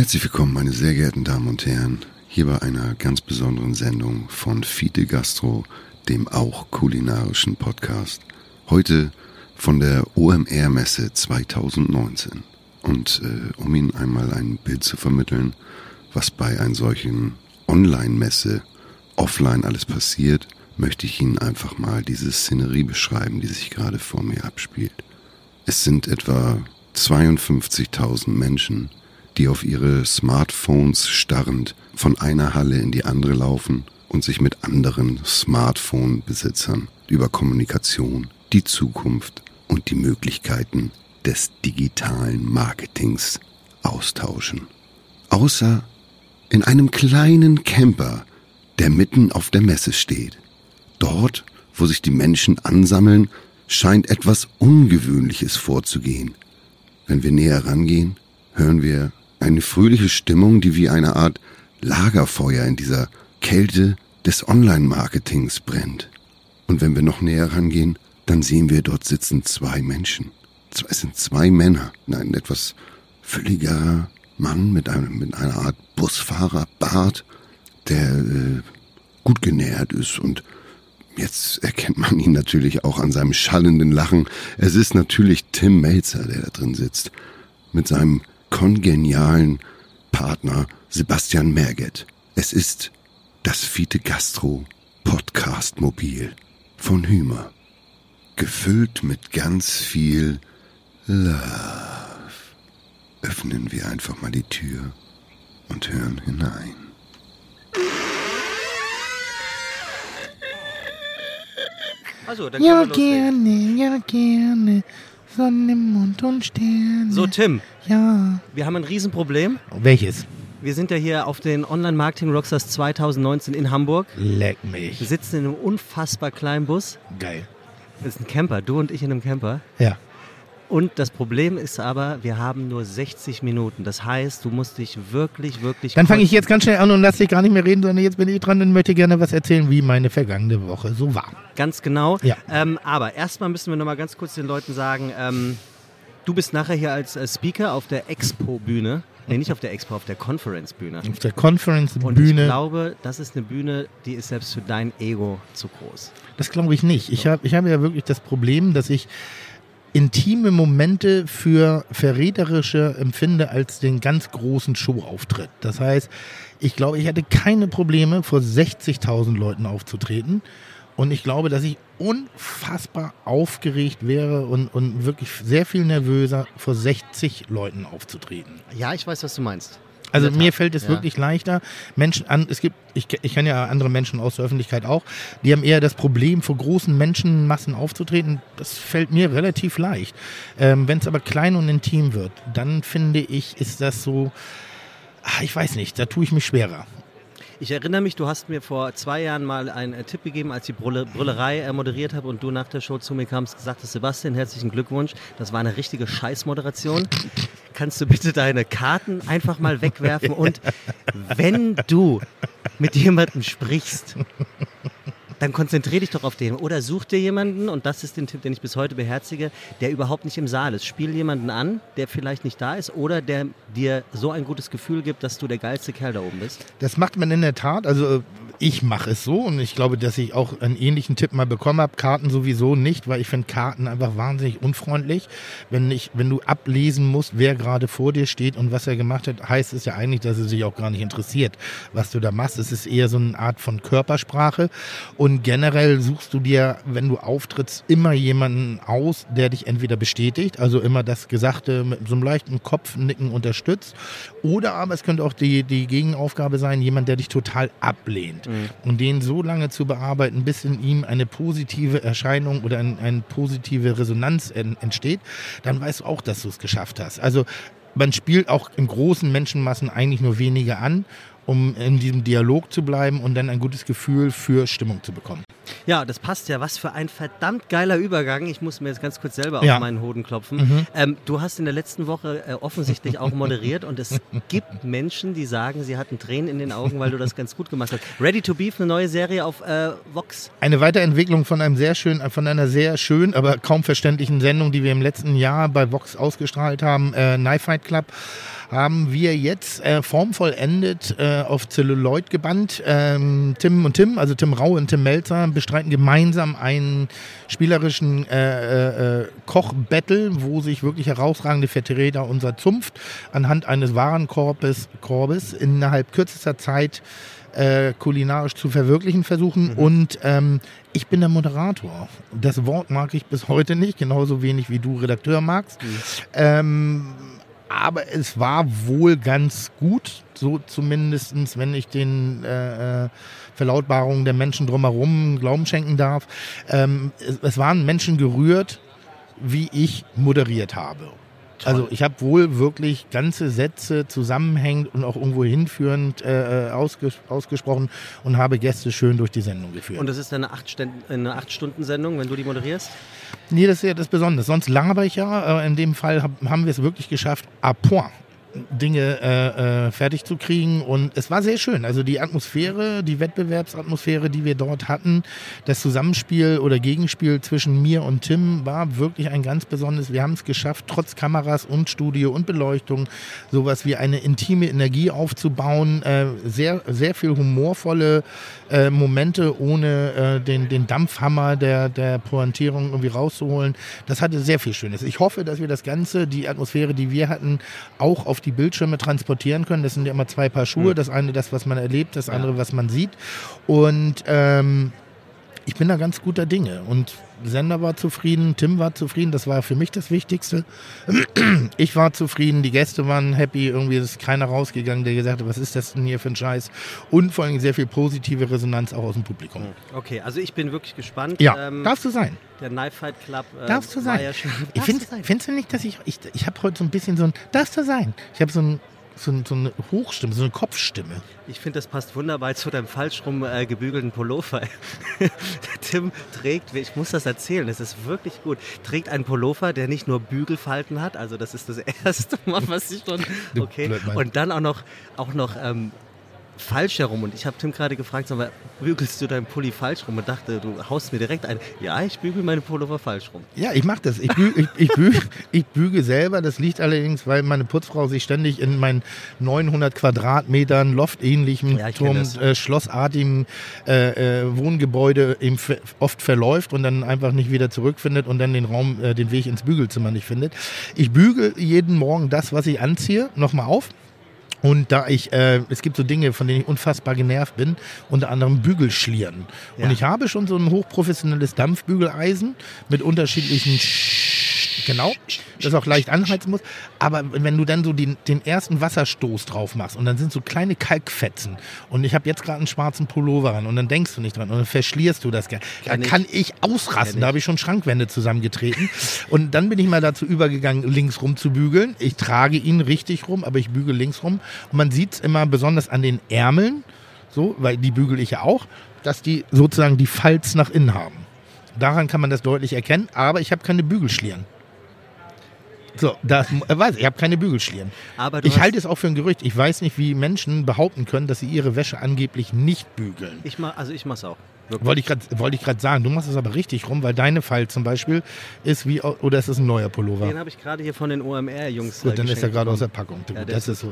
Herzlich willkommen, meine sehr geehrten Damen und Herren, hier bei einer ganz besonderen Sendung von Fide Gastro, dem auch kulinarischen Podcast. Heute von der OMR-Messe 2019. Und äh, um Ihnen einmal ein Bild zu vermitteln, was bei einer solchen Online-Messe offline alles passiert, möchte ich Ihnen einfach mal diese Szenerie beschreiben, die sich gerade vor mir abspielt. Es sind etwa 52.000 Menschen, die auf ihre Smartphones starrend von einer Halle in die andere laufen und sich mit anderen Smartphone-Besitzern über Kommunikation, die Zukunft und die Möglichkeiten des digitalen Marketings austauschen. Außer in einem kleinen Camper, der mitten auf der Messe steht. Dort, wo sich die Menschen ansammeln, scheint etwas Ungewöhnliches vorzugehen. Wenn wir näher rangehen, hören wir eine fröhliche Stimmung, die wie eine Art Lagerfeuer in dieser Kälte des Online-Marketings brennt. Und wenn wir noch näher rangehen, dann sehen wir, dort sitzen zwei Menschen. Es sind zwei Männer. Ein etwas fülliger Mann mit, einem, mit einer Art Busfahrerbart, der äh, gut genährt ist und Jetzt erkennt man ihn natürlich auch an seinem schallenden Lachen. Es ist natürlich Tim Melzer, der da drin sitzt. Mit seinem kongenialen Partner Sebastian Merget. Es ist das Fiete Gastro Podcast Mobil von Hümer. Gefüllt mit ganz viel Love. Öffnen wir einfach mal die Tür und hören hinein. Also, dann Ja, gerne, ja, gerne. Sonne, Mond und Sterne. So, Tim, Ja. wir haben ein Riesenproblem. Welches? Wir sind ja hier auf den Online Marketing Rockstars 2019 in Hamburg. Leck Wir mich. sitzen in einem unfassbar kleinen Bus. Geil. Das ist ein Camper, du und ich in einem Camper. Ja. Und das Problem ist aber, wir haben nur 60 Minuten. Das heißt, du musst dich wirklich, wirklich. Dann fange ich jetzt ganz schnell an und lass dich gar nicht mehr reden, sondern jetzt bin ich dran und möchte gerne was erzählen, wie meine vergangene Woche so war. Ganz genau. Ja. Ähm, aber erstmal müssen wir noch mal ganz kurz den Leuten sagen, ähm, du bist nachher hier als äh, Speaker auf der Expo-Bühne. Nee, nicht auf der Expo, auf der Conference-Bühne. Auf der Und ich Conference-Bühne. glaube, das ist eine Bühne, die ist selbst für dein Ego zu groß. Das glaube ich nicht. Ich habe ich hab ja wirklich das Problem, dass ich intime Momente für verräterische empfinde als den ganz großen Showauftritt. Das heißt, ich glaube, ich hätte keine Probleme, vor 60.000 Leuten aufzutreten. Und ich glaube, dass ich unfassbar aufgeregt wäre und, und wirklich sehr viel nervöser, vor 60 Leuten aufzutreten. Ja, ich weiß, was du meinst. Also mir fällt es ja. wirklich leichter. Menschen an, es gibt, ich, ich kenne ja andere Menschen aus der Öffentlichkeit auch, die haben eher das Problem, vor großen Menschenmassen aufzutreten. Das fällt mir relativ leicht. Ähm, Wenn es aber klein und intim wird, dann finde ich, ist das so, ah, ich weiß nicht, da tue ich mich schwerer. Ich erinnere mich, du hast mir vor zwei Jahren mal einen äh, Tipp gegeben, als ich die Brülle, Brüllerei äh, moderiert habe und du nach der Show zu mir kamst und gesagt hast, Sebastian, herzlichen Glückwunsch. Das war eine richtige Scheißmoderation. Kannst du bitte deine Karten einfach mal wegwerfen und wenn du mit jemandem sprichst, dann konzentrier dich doch auf den. Oder such dir jemanden, und das ist den Tipp, den ich bis heute beherzige, der überhaupt nicht im Saal ist. Spiel jemanden an, der vielleicht nicht da ist oder der dir so ein gutes Gefühl gibt, dass du der geilste Kerl da oben bist. Das macht man in der Tat. Also äh, ich mache es so und ich glaube, dass ich auch einen ähnlichen Tipp mal bekommen habe. Karten sowieso nicht, weil ich finde Karten einfach wahnsinnig unfreundlich. Wenn, ich, wenn du ablesen musst, wer gerade vor dir steht und was er gemacht hat, heißt es ja eigentlich, dass es sich auch gar nicht interessiert, was du da machst. Es ist eher so eine Art von Körpersprache. Und generell suchst du dir, wenn du auftrittst, immer jemanden aus, der dich entweder bestätigt, also immer das Gesagte mit so einem leichten Kopfnicken unterstützt, oder aber es könnte auch die, die Gegenaufgabe sein, jemand, der dich total ablehnt. Und den so lange zu bearbeiten, bis in ihm eine positive Erscheinung oder ein, eine positive Resonanz en, entsteht, dann weißt du auch, dass du es geschafft hast. Also man spielt auch in großen Menschenmassen eigentlich nur wenige an, um in diesem Dialog zu bleiben und dann ein gutes Gefühl für Stimmung zu bekommen. Ja, das passt ja. Was für ein verdammt geiler Übergang. Ich muss mir jetzt ganz kurz selber Ja. auf meinen Hoden klopfen. Mhm. Ähm, du hast in der letzten Woche äh, offensichtlich auch moderiert und es gibt Menschen, die sagen, sie hatten Tränen in den Augen, weil du das ganz gut gemacht hast. Ready to Beef, eine neue Serie auf äh, Vox. Eine Weiterentwicklung von einem sehr schönen, von einer sehr schön, aber kaum verständlichen Sendung, die wir im letzten Jahr bei Vox ausgestrahlt haben, äh, Knife Fight Club. Haben wir jetzt äh, formvollendet äh, auf Celluloid gebannt. Ähm, Tim und Tim, also Tim Rau und Tim Melzer, bestreiten gemeinsam einen spielerischen äh, äh, Kochbattle, wo sich wirklich herausragende Vertreter unserer Zunft anhand eines Warenkorbes Korbes innerhalb kürzester Zeit äh, kulinarisch zu verwirklichen versuchen. Mhm. Und ähm, ich bin der Moderator. Das Wort mag ich bis heute nicht, genauso wenig wie du Redakteur magst. Mhm. Ähm, aber es war wohl ganz gut, so zumindest, wenn ich den äh, äh, Verlautbarungen der Menschen drumherum Glauben schenken darf. Ähm, es, es waren Menschen gerührt, wie ich moderiert habe. Also ich habe wohl wirklich ganze Sätze zusammenhängend und auch irgendwo hinführend äh, äh, ausges ausgesprochen und habe Gäste schön durch die Sendung geführt. Und das ist eine 8-Stunden-Sendung, wenn du die moderierst? Nee, das ist ja das Besondere. Sonst laber ich ja. Äh, in dem Fall haben wir es wirklich geschafft, à point Dinge äh, äh, fertig zu kriegen. Und es war sehr schön. Also die Atmosphäre, die Wettbewerbsatmosphäre, die wir dort hatten, das Zusammenspiel oder Gegenspiel zwischen mir und Tim war wirklich ein ganz besonderes. Wir haben es geschafft, trotz Kameras und Studio und Beleuchtung sowas wie eine intime Energie aufzubauen. Äh, sehr, sehr viel humorvolle äh, Momente, ohne äh, den, den Dampfhammer der, der Pointierung irgendwie rauszuholen. Das hatte sehr viel Schönes. Ich hoffe, dass wir das Ganze, die Atmosphäre, die wir hatten, auch auf die Bildschirme transportieren können. Das sind ja immer zwei Paar Schuhe. Mhm. Das eine das, was man erlebt, das andere, was man sieht. Und ähm, ich bin da ganz guter Dinge. Und Sender war zufrieden, Tim war zufrieden, das war für mich das Wichtigste. Ich war zufrieden, die Gäste waren happy, irgendwie ist keiner rausgegangen, der gesagt hat, was ist das denn hier für ein Scheiß? Und vor allem sehr viel positive Resonanz auch aus dem Publikum. Okay, also ich bin wirklich gespannt. Ja, ähm, darfst du sein. Der Knife Fight Club. Äh, darfst du sein. Ja schon, ich find, findest du nicht, dass ich, ich, ich habe heute so ein bisschen so ein, darfst du sein. Ich habe so ein so, so, eine Hochstimme, so eine Kopfstimme. Ich finde, das passt wunderbar zu deinem falsch rum äh, gebügelten Pullover. Tim trägt, ich muss das erzählen, es ist wirklich gut, trägt einen Pullover, der nicht nur Bügelfalten hat, also das ist das erste Mal, was ich schon, okay, und dann auch noch, auch noch ähm, falsch herum. Und ich habe Tim gerade gefragt, sag mal, bügelst du deinen Pulli falsch rum? Und dachte, du haust mir direkt ein. Ja, ich bügel meine Pullover falsch rum. Ja, ich mache das. Ich, büge, ich, ich, büge, ich büge selber. Das liegt allerdings, weil meine Putzfrau sich ständig in meinen 900 Quadratmetern loftähnlichen, ja, Turm, äh, schlossartigen äh, äh, Wohngebäude eben oft verläuft und dann einfach nicht wieder zurückfindet und dann den Raum, äh, den Weg ins Bügelzimmer nicht findet. Ich büge jeden Morgen das, was ich anziehe, nochmal auf und da ich, äh, es gibt so Dinge, von denen ich unfassbar genervt bin, unter anderem Bügelschlieren. Ja. Und ich habe schon so ein hochprofessionelles Dampfbügeleisen mit unterschiedlichen genau, das auch leicht anheizen muss. Aber wenn du dann so den, den ersten Wasserstoß drauf machst und dann sind so kleine Kalkfetzen und ich habe jetzt gerade einen schwarzen Pullover an und dann denkst du nicht dran und dann verschlierst du das. Kann dann kann ich ausrasten. Kann da habe ich schon Schrankwände zusammengetreten. und dann bin ich mal dazu übergegangen, links rum zu bügeln. Ich trage ihn richtig rum, aber ich bügele links rum. Und man sieht es immer besonders an den Ärmeln, so, weil die bügel ich ja auch, dass die sozusagen die Falz nach innen haben. Daran kann man das deutlich erkennen, aber ich habe keine Bügelschlieren. So, das äh, weiß ich, ich habe keine Bügelschlieren. Aber ich halte es auch für ein Gerücht. Ich weiß nicht, wie Menschen behaupten können, dass sie ihre Wäsche angeblich nicht bügeln. Ich mach, also ich mache es auch. Wollte ich gerade wollte sagen, du machst es aber richtig rum, weil deine Fall zum Beispiel ist wie, oder ist es ein neuer Pullover? Den habe ich gerade hier von den OMR-Jungs Gut, dann ist er gerade aus der Packung. Ja, das ist so.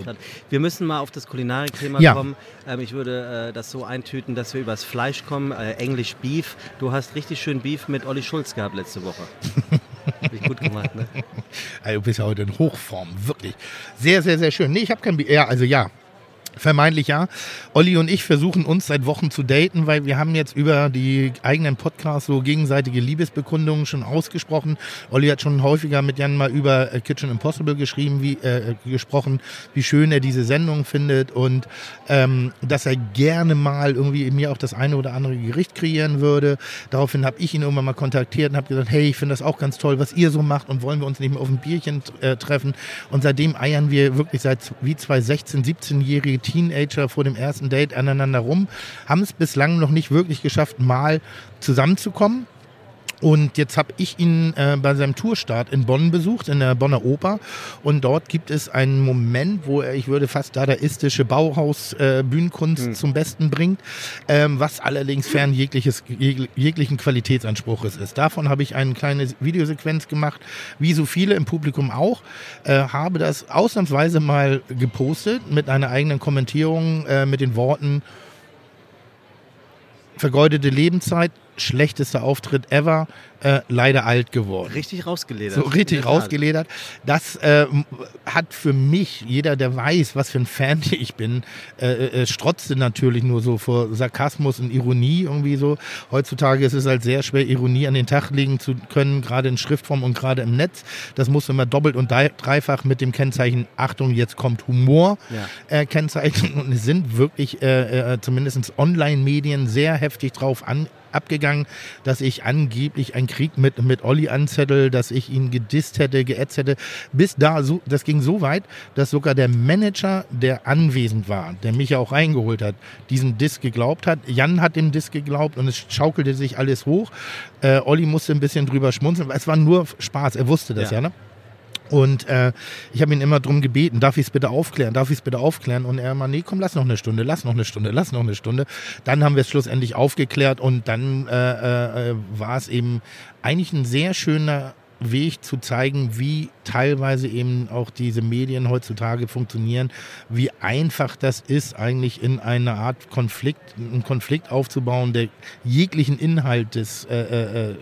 Wir müssen mal auf das Kulinarik-Thema ja. kommen. Ähm, ich würde äh, das so eintüten, dass wir übers Fleisch kommen, äh, Englisch Beef. Du hast richtig schön Beef mit Olli Schulz gehabt letzte Woche. Hab ich gut gemacht, ne? Also, du bist ja heute in Hochform, wirklich. Sehr, sehr, sehr schön. Nee, ich habe kein Beef. Ja, also ja, Vermeintlich ja. Olli und ich versuchen uns seit Wochen zu daten, weil wir haben jetzt über die eigenen Podcasts so gegenseitige Liebesbekundungen schon ausgesprochen. Olli hat schon häufiger mit Jan mal über äh, Kitchen Impossible geschrieben, wie, äh, gesprochen, wie schön er diese Sendung findet und ähm, dass er gerne mal irgendwie mir auch das eine oder andere Gericht kreieren würde. Daraufhin habe ich ihn irgendwann mal kontaktiert und habe gesagt, hey, ich finde das auch ganz toll, was ihr so macht und wollen wir uns nicht mehr auf ein Bierchen äh, treffen. Und seitdem eiern wir wirklich seit wie zwei 16-, 17-jährige Teenager vor dem ersten Date aneinander rum, haben es bislang noch nicht wirklich geschafft, mal zusammenzukommen. Und jetzt habe ich ihn äh, bei seinem Tourstart in Bonn besucht, in der Bonner Oper. Und dort gibt es einen Moment, wo er, ich würde fast dadaistische Bauhaus-Bühnenkunst äh, mhm. zum Besten bringt, ähm, was allerdings fern jegliches, jeg, jeglichen Qualitätsanspruches ist. Davon habe ich eine kleine Videosequenz gemacht, wie so viele im Publikum auch. Äh, habe das ausnahmsweise mal gepostet mit einer eigenen Kommentierung äh, mit den Worten vergeudete Lebenszeit, schlechtester Auftritt ever, äh, leider alt geworden. Richtig rausgeledert. So richtig rausgeledert. Das äh, hat für mich, jeder, der weiß, was für ein Fan ich bin, äh, äh, strotzte natürlich nur so vor Sarkasmus und Ironie irgendwie so. Heutzutage ist es halt sehr schwer, Ironie an den Tag legen zu können, gerade in Schriftform und gerade im Netz. Das muss immer doppelt und dreifach mit dem Kennzeichen Achtung, jetzt kommt Humor ja. äh, kennzeichnen. Und es sind wirklich äh, äh, zumindest Online-Medien sehr heftig drauf an, abgegangen, dass ich angeblich einen Krieg mit, mit Olli anzettel, dass ich ihn gedisst hätte, geätzt hätte. Bis da, so, das ging so weit, dass sogar der Manager, der anwesend war, der mich ja auch reingeholt hat, diesen Diss geglaubt hat. Jan hat dem Diss geglaubt und es schaukelte sich alles hoch. Äh, Olli musste ein bisschen drüber schmunzeln. Es war nur Spaß, er wusste das ja, ja ne? Und äh, ich habe ihn immer darum gebeten, darf ich es bitte aufklären, darf ich es bitte aufklären? Und er immer, nee, komm, lass noch eine Stunde, lass noch eine Stunde, lass noch eine Stunde. Dann haben wir es schlussendlich aufgeklärt und dann äh, äh, war es eben eigentlich ein sehr schöner Weg zu zeigen, wie teilweise eben auch diese Medien heutzutage funktionieren, wie einfach das ist, eigentlich in einer Art Konflikt, einen Konflikt aufzubauen, der jeglichen Inhalt des äh, äh, äh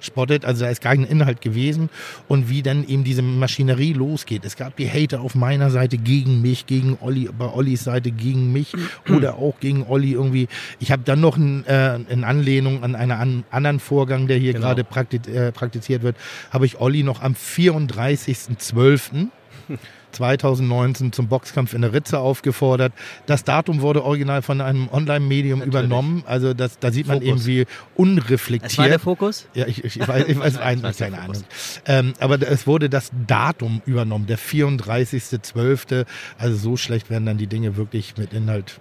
spottet, also da ist gar kein Inhalt gewesen und wie dann eben diese Maschinerie losgeht. Es gab die Hater auf meiner Seite gegen mich, gegen Olli, bei Ollis Seite gegen mich oder auch gegen Olli irgendwie. Ich habe dann noch ein, äh, in Anlehnung an einen an, anderen Vorgang, der hier genau. gerade praktiz, äh, praktiziert wird, habe ich Olli noch am 34.12. 2019 zum Boxkampf in der Ritze aufgefordert. Das Datum wurde original von einem Online-Medium übernommen. Also das, da sieht man Fokus. eben, wie unreflektiert. Es war der Fokus? Ja, ich, ich, ich weiß, ich weiß, ein, keine Ahnung. Ähm, aber es wurde das Datum übernommen, der 34.12. Also so schlecht werden dann die Dinge wirklich mit Inhalt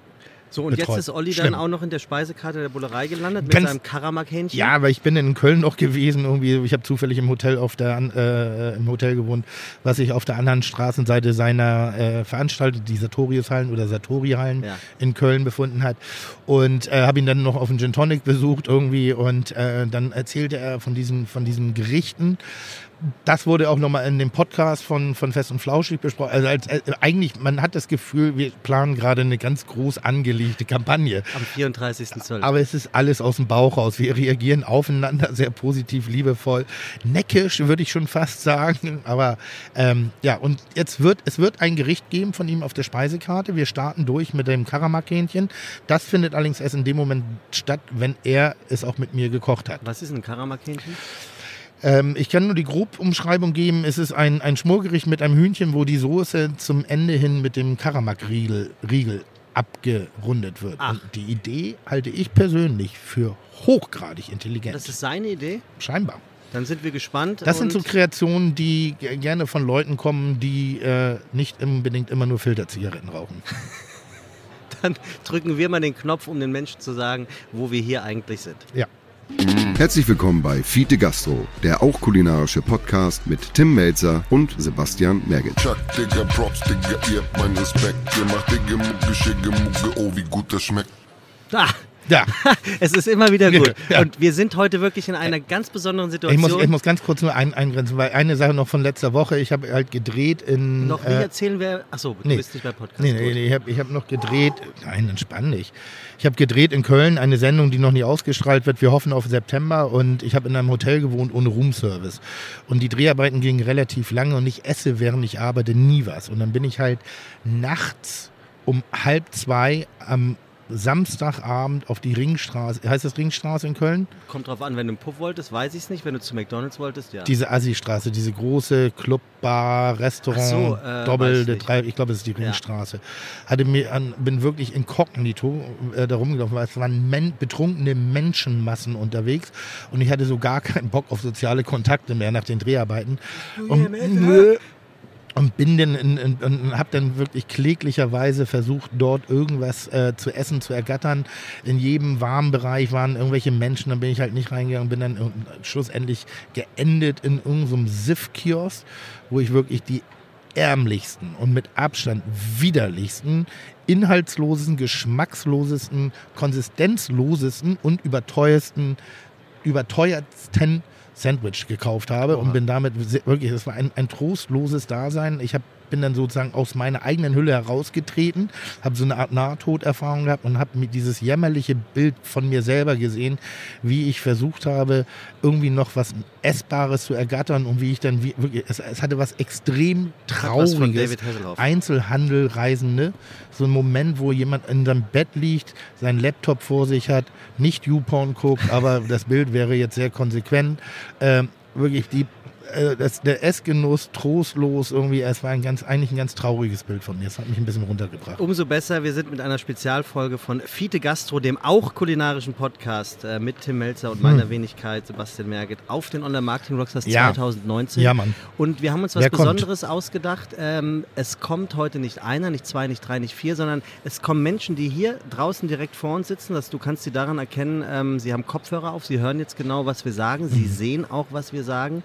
so, und betreut. jetzt ist Olli Schlimm. dann auch noch in der Speisekarte der Bullerei gelandet mit Kennst, seinem Karamak-Hähnchen? Ja, weil ich bin in Köln noch gewesen. Irgendwie, ich habe zufällig im Hotel auf der äh, im Hotel gewohnt, was sich auf der anderen Straßenseite seiner äh, Veranstaltung, die Sartorius-Hallen oder Sartori-Hallen ja. in Köln befunden hat. Und äh, habe ihn dann noch auf den Gin Tonic besucht irgendwie und äh, dann erzählte er von diesen, von diesen Gerichten das wurde auch nochmal in dem Podcast von, von Fest und Flauschig besprochen. Also als, äh, eigentlich, man hat das Gefühl, wir planen gerade eine ganz groß angelegte Kampagne. Am 34.12. Aber es ist alles aus dem Bauch raus. Wir reagieren aufeinander sehr positiv, liebevoll. Neckisch, würde ich schon fast sagen. Aber ähm, ja, und jetzt wird, es wird ein Gericht geben von ihm auf der Speisekarte. Wir starten durch mit dem Karamak-Hähnchen. Das findet allerdings erst in dem Moment statt, wenn er es auch mit mir gekocht hat. Was ist ein Karamak-Hähnchen? Ähm, ich kann nur die Grobumschreibung geben. Es ist ein, ein Schmorgericht mit einem Hühnchen, wo die Soße zum Ende hin mit dem Karamak-Riegel Riegel abgerundet wird. Ach. Und die Idee halte ich persönlich für hochgradig intelligent. Das ist seine Idee? Scheinbar. Dann sind wir gespannt. Das sind so Kreationen, die gerne von Leuten kommen, die äh, nicht unbedingt immer nur Filterzigaretten rauchen. Dann drücken wir mal den Knopf, um den Menschen zu sagen, wo wir hier eigentlich sind. Ja. Herzlich willkommen bei Fiete Gastro, der auch kulinarische Podcast mit Tim Melzer und Sebastian Merget. Chuck, Digga, Props, Digga, ihr habt meinen Respekt. Ihr macht Digga, Mucke, Schicke, Mucke, oh, wie gut das schmeckt. Ah, ja. es ist immer wieder gut. Ja. Und wir sind heute wirklich in einer ganz besonderen Situation. Ich muss, ich muss ganz kurz nur ein, eingrenzen, weil eine Sache noch von letzter Woche. Ich habe halt gedreht in. Noch nie äh, erzählen, wer. Achso, du nee, bist nicht bei Podcast. Nee, nee, nee ich habe ich hab noch gedreht. Nein, entspann dich. Ich habe gedreht in Köln eine Sendung, die noch nie ausgestrahlt wird. Wir hoffen auf September und ich habe in einem Hotel gewohnt ohne Roomservice. Und die Dreharbeiten gingen relativ lange und ich esse, während ich arbeite, nie was. Und dann bin ich halt nachts um halb zwei am Samstagabend auf die Ringstraße. Heißt das Ringstraße in Köln? Kommt drauf an, wenn du einen Puff wolltest, weiß ich es nicht. Wenn du zu McDonalds wolltest, ja. Diese Assi-Straße, diese große Clubbar, Restaurant, so, äh, Doppelte, drei, ich glaube, es ist die Ringstraße. Ja. Hatte mir an, bin wirklich inkognito äh, da rumgelaufen, weil es waren men betrunkene Menschenmassen unterwegs und ich hatte so gar keinen Bock auf soziale Kontakte mehr nach den Dreharbeiten. Und, und bin dann in, in, und habe dann wirklich kläglicherweise versucht, dort irgendwas äh, zu essen, zu ergattern. In jedem warmen Bereich waren irgendwelche Menschen, dann bin ich halt nicht reingegangen, bin dann schlussendlich geendet in irgendeinem Siff-Kiosk, wo ich wirklich die ärmlichsten und mit Abstand widerlichsten, inhaltslosesten, geschmackslosesten, konsistenzlosesten und überteuersten, überteuertsten Sandwich gekauft habe Oha. und bin damit wirklich, es war ein, ein trostloses Dasein. Ich habe bin dann sozusagen aus meiner eigenen Hülle herausgetreten, habe so eine Art Nahtoderfahrung gehabt und habe mir dieses jämmerliche Bild von mir selber gesehen, wie ich versucht habe, irgendwie noch was Essbares zu ergattern und wie ich dann wie, wirklich, es, es hatte was extrem Trauriges. Einzelhandelreisende, so ein Moment, wo jemand in seinem Bett liegt, seinen Laptop vor sich hat, nicht YouPorn guckt, aber das Bild wäre jetzt sehr konsequent. Ähm, wirklich die äh, das, der Essgenuss trostlos irgendwie. Es war ein ganz, eigentlich ein ganz trauriges Bild von mir. Es hat mich ein bisschen runtergebracht. Umso besser, wir sind mit einer Spezialfolge von Fiete Gastro, dem auch kulinarischen Podcast äh, mit Tim Melzer und meiner hm. Wenigkeit Sebastian Merget auf den Online-Marketing Rockstars ja. 2019. Ja, Mann. Und wir haben uns was Wer Besonderes kommt? ausgedacht. Ähm, es kommt heute nicht einer, nicht zwei, nicht drei, nicht vier, sondern es kommen Menschen, die hier draußen direkt vor uns sitzen. Dass du kannst sie daran erkennen, ähm, sie haben Kopfhörer auf, sie hören jetzt genau, was wir sagen, sie mhm. sehen auch, was wir sagen.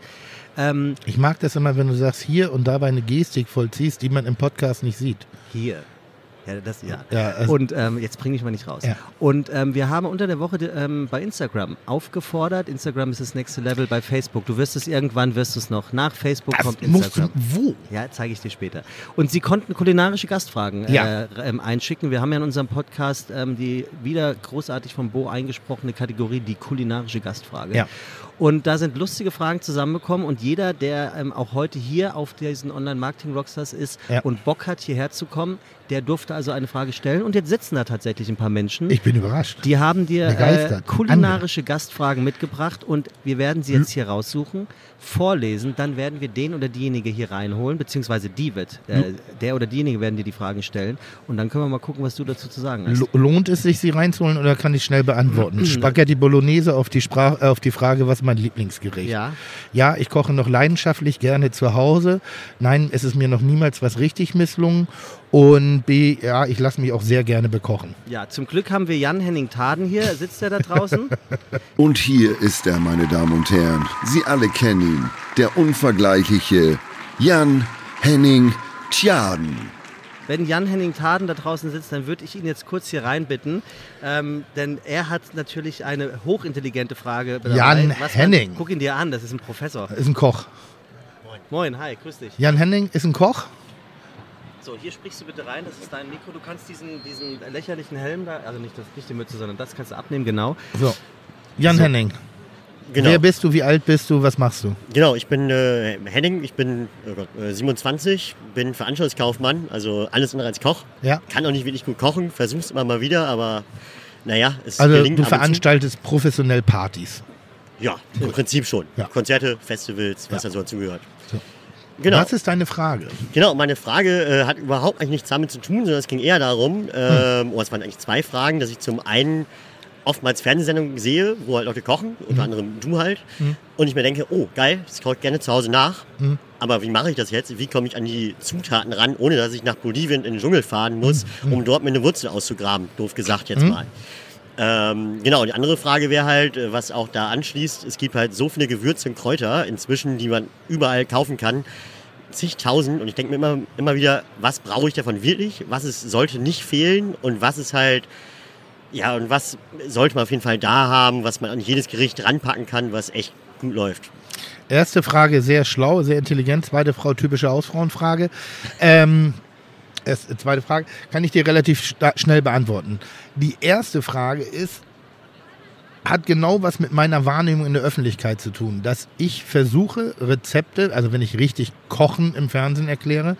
Ähm, ich mag das immer, wenn du sagst hier und dabei eine Gestik vollziehst, die man im Podcast nicht sieht. Hier. Ja, das, ja. ja also und ähm, jetzt bringe ich mal nicht raus. Ja. Und ähm, wir haben unter der Woche ähm, bei Instagram aufgefordert. Instagram ist das nächste Level bei Facebook. Du wirst es irgendwann, wirst du es noch. Nach Facebook das kommt Instagram. wo? Ja, zeige ich dir später. Und sie konnten kulinarische Gastfragen äh, ähm, einschicken. Wir haben ja in unserem Podcast ähm, die wieder großartig vom Bo eingesprochene Kategorie, die kulinarische Gastfrage. Ja. Und da sind lustige Fragen zusammengekommen und jeder, der ähm, auch heute hier auf diesen Online-Marketing-Rockstars ist ja. und Bock hat, hierher zu kommen, der durfte also eine Frage stellen und jetzt sitzen da tatsächlich ein paar Menschen. Ich bin überrascht. Die haben dir äh, kulinarische Andere. Gastfragen mitgebracht und wir werden sie jetzt hm. hier raussuchen, vorlesen, dann werden wir den oder diejenige hier reinholen, beziehungsweise die wird, äh, der oder diejenige werden dir die Fragen stellen und dann können wir mal gucken, was du dazu zu sagen hast. Lohnt es sich, sie reinzuholen oder kann ich schnell beantworten? Spaghetti Bolognese auf die, Sprach, äh, auf die Frage, was mein Lieblingsgericht? Ja. Ja, ich koche noch leidenschaftlich gerne zu Hause. Nein, es ist mir noch niemals was richtig misslungen und B, ja, ich lasse mich auch sehr gerne bekochen. Ja, zum Glück haben wir Jan-Henning Taden hier. Sitzt er da draußen? und hier ist er, meine Damen und Herren. Sie alle kennen ihn. Der unvergleichliche Jan-Henning Tjaden. Wenn Jan-Henning Taden da draußen sitzt, dann würde ich ihn jetzt kurz hier reinbitten. Ähm, denn er hat natürlich eine hochintelligente Frage. Jan-Henning. Guck ihn dir an, das ist ein Professor. Ist ein Koch. Moin. Moin, hi, grüß dich. Jan-Henning ist ein Koch. So, hier sprichst du bitte rein, das ist dein Mikro. Du kannst diesen, diesen lächerlichen Helm da, also nicht, das, nicht die Mütze, sondern das kannst du abnehmen, genau. So, Jan so. Henning. Genau. Wer bist du, wie alt bist du, was machst du? Genau, ich bin äh, Henning, ich bin oh Gott, äh, 27, bin Veranstaltungskaufmann, also alles andere als Koch. Ja. Kann auch nicht wirklich gut kochen, versuch's immer mal wieder, aber naja, es also gelingt. Also du veranstaltest professionell Partys? Ja, im Prinzip schon. Ja. Konzerte, Festivals, was ja. da so dazugehört. So. Genau. Was ist deine Frage? Genau, meine Frage äh, hat überhaupt eigentlich nichts damit zu tun, sondern es ging eher darum, ähm, hm. oh, es waren eigentlich zwei Fragen, dass ich zum einen oftmals Fernsehsendungen sehe, wo halt Leute kochen, unter mhm. anderem du halt, mhm. und ich mir denke, oh geil, das kaufe ich gerne zu Hause nach, mhm. aber wie mache ich das jetzt? Wie komme ich an die Zutaten ran, ohne dass ich nach Bolivien in den Dschungel fahren muss, um dort mir eine Wurzel auszugraben, doof gesagt jetzt mal. Ähm, genau, die andere Frage wäre halt, äh, was auch da anschließt, es gibt halt so viele Gewürze und Kräuter inzwischen, die man überall kaufen kann, zigtausend und ich denke mir immer, immer wieder, was brauche ich davon wirklich, was ist, sollte nicht fehlen und was ist halt, ja, und was sollte man auf jeden Fall da haben, was man an jedes Gericht ranpacken kann, was echt gut läuft. Erste Frage, sehr schlau, sehr intelligent. Zweite Frau, typische Hausfrauenfrage. Ähm, erst, zweite Frage, kann ich dir relativ schnell beantworten. Die erste Frage ist, hat genau was mit meiner Wahrnehmung in der Öffentlichkeit zu tun, dass ich versuche, Rezepte, also wenn ich richtig Kochen im Fernsehen erkläre,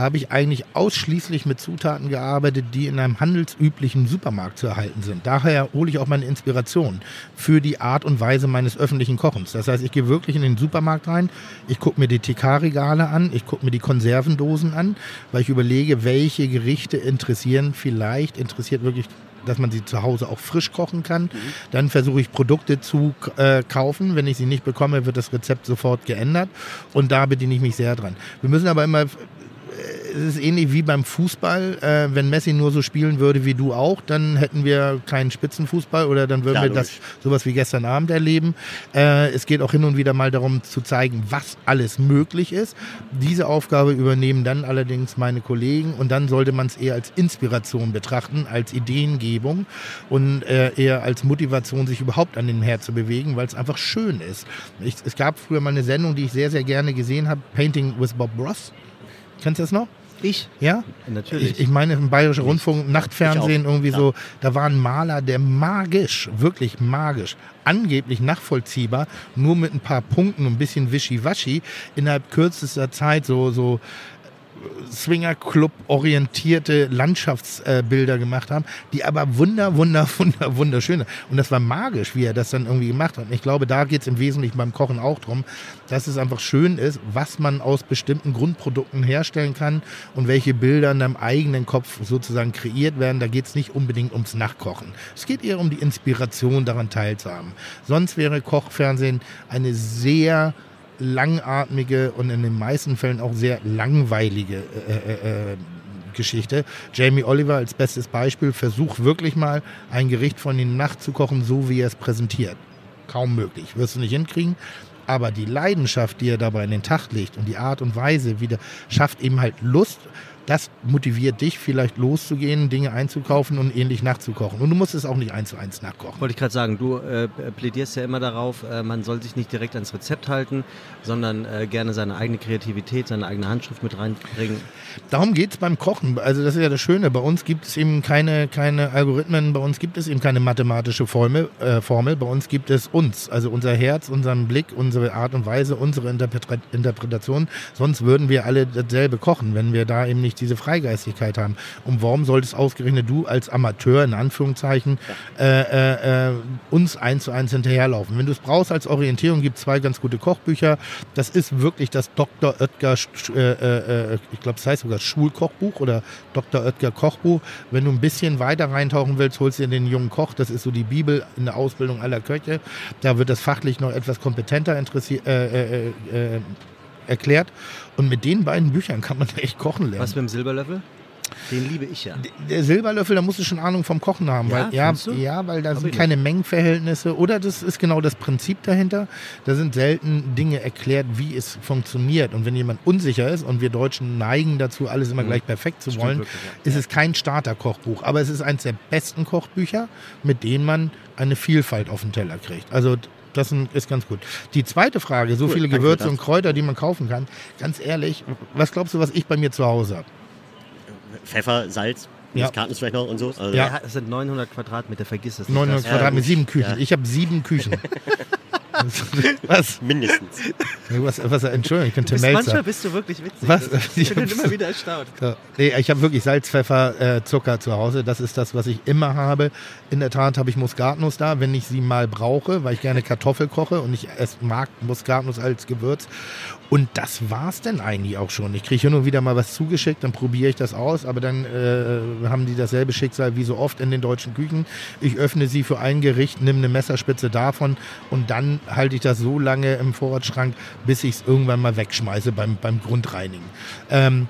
habe ich eigentlich ausschließlich mit Zutaten gearbeitet, die in einem handelsüblichen Supermarkt zu erhalten sind. Daher hole ich auch meine Inspiration für die Art und Weise meines öffentlichen Kochens. Das heißt, ich gehe wirklich in den Supermarkt rein, ich gucke mir die TK-Regale an, ich gucke mir die Konservendosen an, weil ich überlege, welche Gerichte interessieren vielleicht, interessiert wirklich dass man sie zu Hause auch frisch kochen kann. Dann versuche ich Produkte zu äh, kaufen. Wenn ich sie nicht bekomme, wird das Rezept sofort geändert. Und da bediene ich mich sehr dran. Wir müssen aber immer es ist ähnlich wie beim Fußball. Äh, wenn Messi nur so spielen würde wie du auch, dann hätten wir keinen Spitzenfußball oder dann würden Klar, wir das sowas wie gestern Abend erleben. Äh, es geht auch hin und wieder mal darum zu zeigen, was alles möglich ist. Diese Aufgabe übernehmen dann allerdings meine Kollegen und dann sollte man es eher als Inspiration betrachten, als Ideengebung und äh, eher als Motivation, sich überhaupt an den Herd zu bewegen, weil es einfach schön ist. Ich, es gab früher mal eine Sendung, die ich sehr, sehr gerne gesehen habe, Painting with Bob Ross. Kennst du das noch? Ich? Ja? Natürlich. Ich, ich meine, im Bayerischen Rundfunk, Nachtfernsehen, irgendwie ja. so, da war ein Maler, der magisch, wirklich magisch, angeblich nachvollziehbar, nur mit ein paar Punkten und ein bisschen wischiwaschi, innerhalb kürzester Zeit so, so Swingerclub orientierte Landschaftsbilder gemacht haben, die aber wunder, wunder, wunder, wunderschön sind. Und das war magisch, wie er das dann irgendwie gemacht hat. Und ich glaube, da geht es im Wesentlichen beim Kochen auch drum, dass es einfach schön ist, was man aus bestimmten Grundprodukten herstellen kann und welche Bilder in deinem eigenen Kopf sozusagen kreiert werden. Da geht es nicht unbedingt ums Nachkochen. Es geht eher um die Inspiration, daran teilzuhaben. Sonst wäre Kochfernsehen eine sehr langatmige und in den meisten Fällen auch sehr langweilige äh, äh, äh, Geschichte. Jamie Oliver als bestes Beispiel versucht wirklich mal ein Gericht von ihm nachzukochen, so wie er es präsentiert. Kaum möglich. Wirst du nicht hinkriegen. Aber die Leidenschaft, die er dabei in den Tag legt und die Art und Weise, wie der schafft eben halt Lust. Das motiviert dich, vielleicht loszugehen, Dinge einzukaufen und ähnlich nachzukochen. Und du musst es auch nicht eins zu eins nachkochen. Wollte ich gerade sagen, du äh, plädierst ja immer darauf, äh, man soll sich nicht direkt ans Rezept halten, sondern äh, gerne seine eigene Kreativität, seine eigene Handschrift mit reinbringen. Darum geht es beim Kochen. Also das ist ja das Schöne. Bei uns gibt es eben keine, keine Algorithmen, bei uns gibt es eben keine mathematische Formel, äh, Formel. Bei uns gibt es uns, also unser Herz, unseren Blick, unsere Art und Weise, unsere Interpre Interpretation. Sonst würden wir alle dasselbe kochen, wenn wir da eben nicht diese Freigeistigkeit haben. Und warum solltest ausgerechnet du als Amateur, in Anführungszeichen, äh, äh, äh, uns eins zu eins hinterherlaufen? Wenn du es brauchst als Orientierung, gibt es zwei ganz gute Kochbücher. Das ist wirklich das Dr. Oetker, Sch- äh, äh, ich glaube, es heißt sogar Schulkochbuch oder Dr. Oetker Kochbuch. Wenn du ein bisschen weiter reintauchen willst, holst du dir den jungen Koch. Das ist so die Bibel in der Ausbildung aller Köche. Da wird das fachlich noch etwas kompetenter interessiert, äh, äh, äh, erklärt. Und mit den beiden Büchern kann man echt kochen lernen. Was mit dem Silberlöffel? Den liebe ich ja. Der Silberlöffel, da musst du schon Ahnung vom Kochen haben. Ja, weil, ja, ja, weil da Hab sind keine Mengenverhältnisse. Oder das ist genau das Prinzip dahinter. Da sind selten Dinge erklärt, wie es funktioniert. Und wenn jemand unsicher ist, und wir Deutschen neigen dazu, alles immer gleich perfekt zu Mhm. Stimmt wollen, wirklich, ja. ist es kein Starter-Kochbuch. Aber es ist eines der besten Kochbücher, mit denen man eine Vielfalt auf den Teller kriegt. Also das ist ganz gut. Die zweite Frage, so Cool, viele Gewürze und Kräuter, die man kaufen kann. Ganz ehrlich, was glaubst du, was ich bei mir zu Hause habe? Pfeffer, Salz, Ja. Muskaten vielleicht noch und so. Also, Ja. Es sind 900 Quadratmeter, vergiss es nicht. 900 Das- Ja, Quadrat mit sieben Küchen. Ja. Ich habe sieben Küchen. was? Mindestens. was? Was? Entschuldigung, ich bin Du Tim bist, Melzer. manchmal bist du wirklich witzig. Was? Das- Ich bin immer wieder erstaunt. Ja. Nee, ich habe wirklich Salz, Pfeffer, äh, Zucker zu Hause. Das ist das, was ich immer habe. In der Tat habe ich Muskatnuss da, wenn ich sie mal brauche, weil ich gerne Kartoffel koche und ich es mag Muskatnuss als Gewürz. Und das war's denn eigentlich auch schon. Ich kriege hin und wieder mal was zugeschickt, dann probiere ich das aus, aber dann äh, haben die dasselbe Schicksal wie so oft in den deutschen Küchen. Ich öffne sie für ein Gericht, nehme eine Messerspitze davon und dann halte ich das so lange im Vorratsschrank, bis ich es irgendwann mal wegschmeiße beim, beim Grundreinigen. Ähm,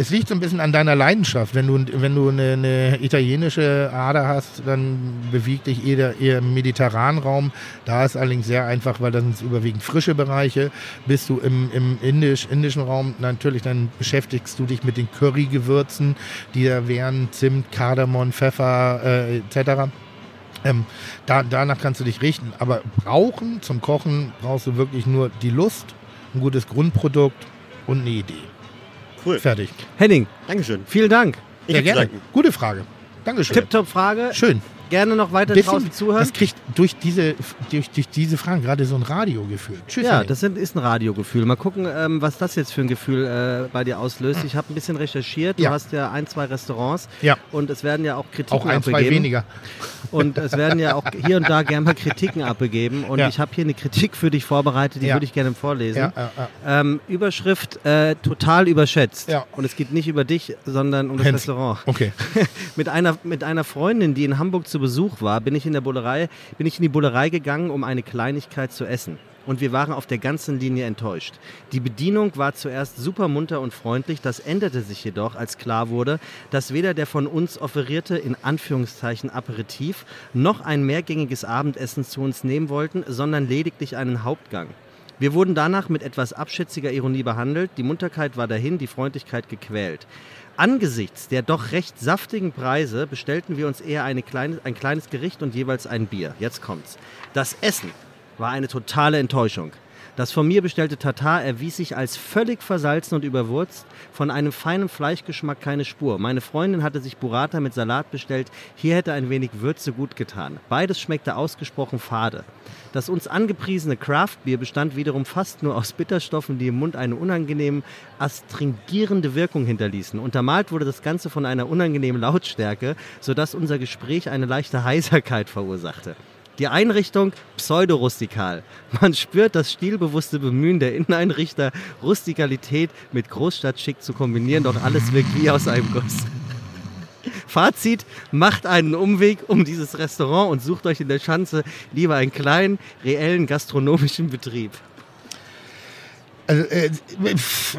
es liegt so ein bisschen an deiner Leidenschaft. Wenn du, wenn du eine, eine italienische Ader hast, dann bewegt dich eher, eher im mediterranen Raum. Da ist allerdings sehr einfach, weil das sind überwiegend frische Bereiche. Bist du im, im indisch, indischen Raum, natürlich, dann beschäftigst du dich mit den Currygewürzen, die da wären Zimt, Kardamom, Pfeffer äh, etc. Ähm, da, danach kannst du dich richten. Aber brauchen zum Kochen brauchst du wirklich nur die Lust, ein gutes Grundprodukt und eine Idee. Cool. Fertig. Henning, Dankeschön. vielen Dank. Ich Sehr gerne. danken. Gute Frage. Dankeschön. Tipptopp Frage. Schön. Gerne noch weiter Bisschen- draußen zuhören. Das kriegt durch diese, durch, durch diese Fragen gerade so ein Radiogefühl. Tschüss. Ja, das sind, ist ein Radiogefühl. Mal gucken, ähm, was das jetzt für ein Gefühl äh, bei dir auslöst. Ich habe ein bisschen recherchiert. Du Ja. hast ja ein, zwei Restaurants. Ja. Und es werden ja auch Kritiken auch ein, zwei abgegeben. weniger. Und es werden ja auch hier und da gerne mal Kritiken abgegeben. Und Ja. ich habe hier eine Kritik für dich vorbereitet, die Ja. würde ich gerne vorlesen. Ähm, Überschrift äh, total überschätzt. Ja. Und es geht nicht über dich, sondern um das Hens. Restaurant. Okay. mit, einer, mit einer Freundin, die in Hamburg zu Besuch war, bin ich in der Bullerei, bin ich in die Bullerei gegangen, um eine Kleinigkeit zu essen. Und wir waren auf der ganzen Linie enttäuscht. Die Bedienung war zuerst super munter und freundlich, das änderte sich jedoch, als klar wurde, dass weder der von uns offerierte, in Anführungszeichen, Aperitif, noch ein mehrgängiges Abendessen zu uns nehmen wollten, sondern lediglich einen Hauptgang. Wir wurden danach mit etwas abschätziger Ironie behandelt, die Munterkeit war dahin, die Freundlichkeit gequält. Angesichts der doch recht saftigen Preise bestellten wir uns eher eine kleine, ein kleines Gericht und jeweils ein Bier. Jetzt kommt's. Das Essen war eine totale Enttäuschung. Das von mir bestellte Tatar erwies sich als völlig versalzen und überwürzt, von einem feinen Fleischgeschmack keine Spur. Meine Freundin hatte sich Burrata mit Salat bestellt, hier hätte ein wenig Würze gut getan. Beides schmeckte ausgesprochen fade. Das uns angepriesene Craftbier bestand wiederum fast nur aus Bitterstoffen, die im Mund eine unangenehm astringierende Wirkung hinterließen. Untermalt wurde das Ganze von einer unangenehmen Lautstärke, sodass unser Gespräch eine leichte Heiserkeit verursachte. Die Einrichtung pseudo-rustikal. Man spürt das stilbewusste Bemühen der Inneneinrichter, Rustikalität mit Großstadtschick zu kombinieren, doch alles wirkt wie aus einem Guss. Fazit, macht einen Umweg um dieses Restaurant und sucht euch in der Schanze lieber einen kleinen, reellen gastronomischen Betrieb. Also, äh,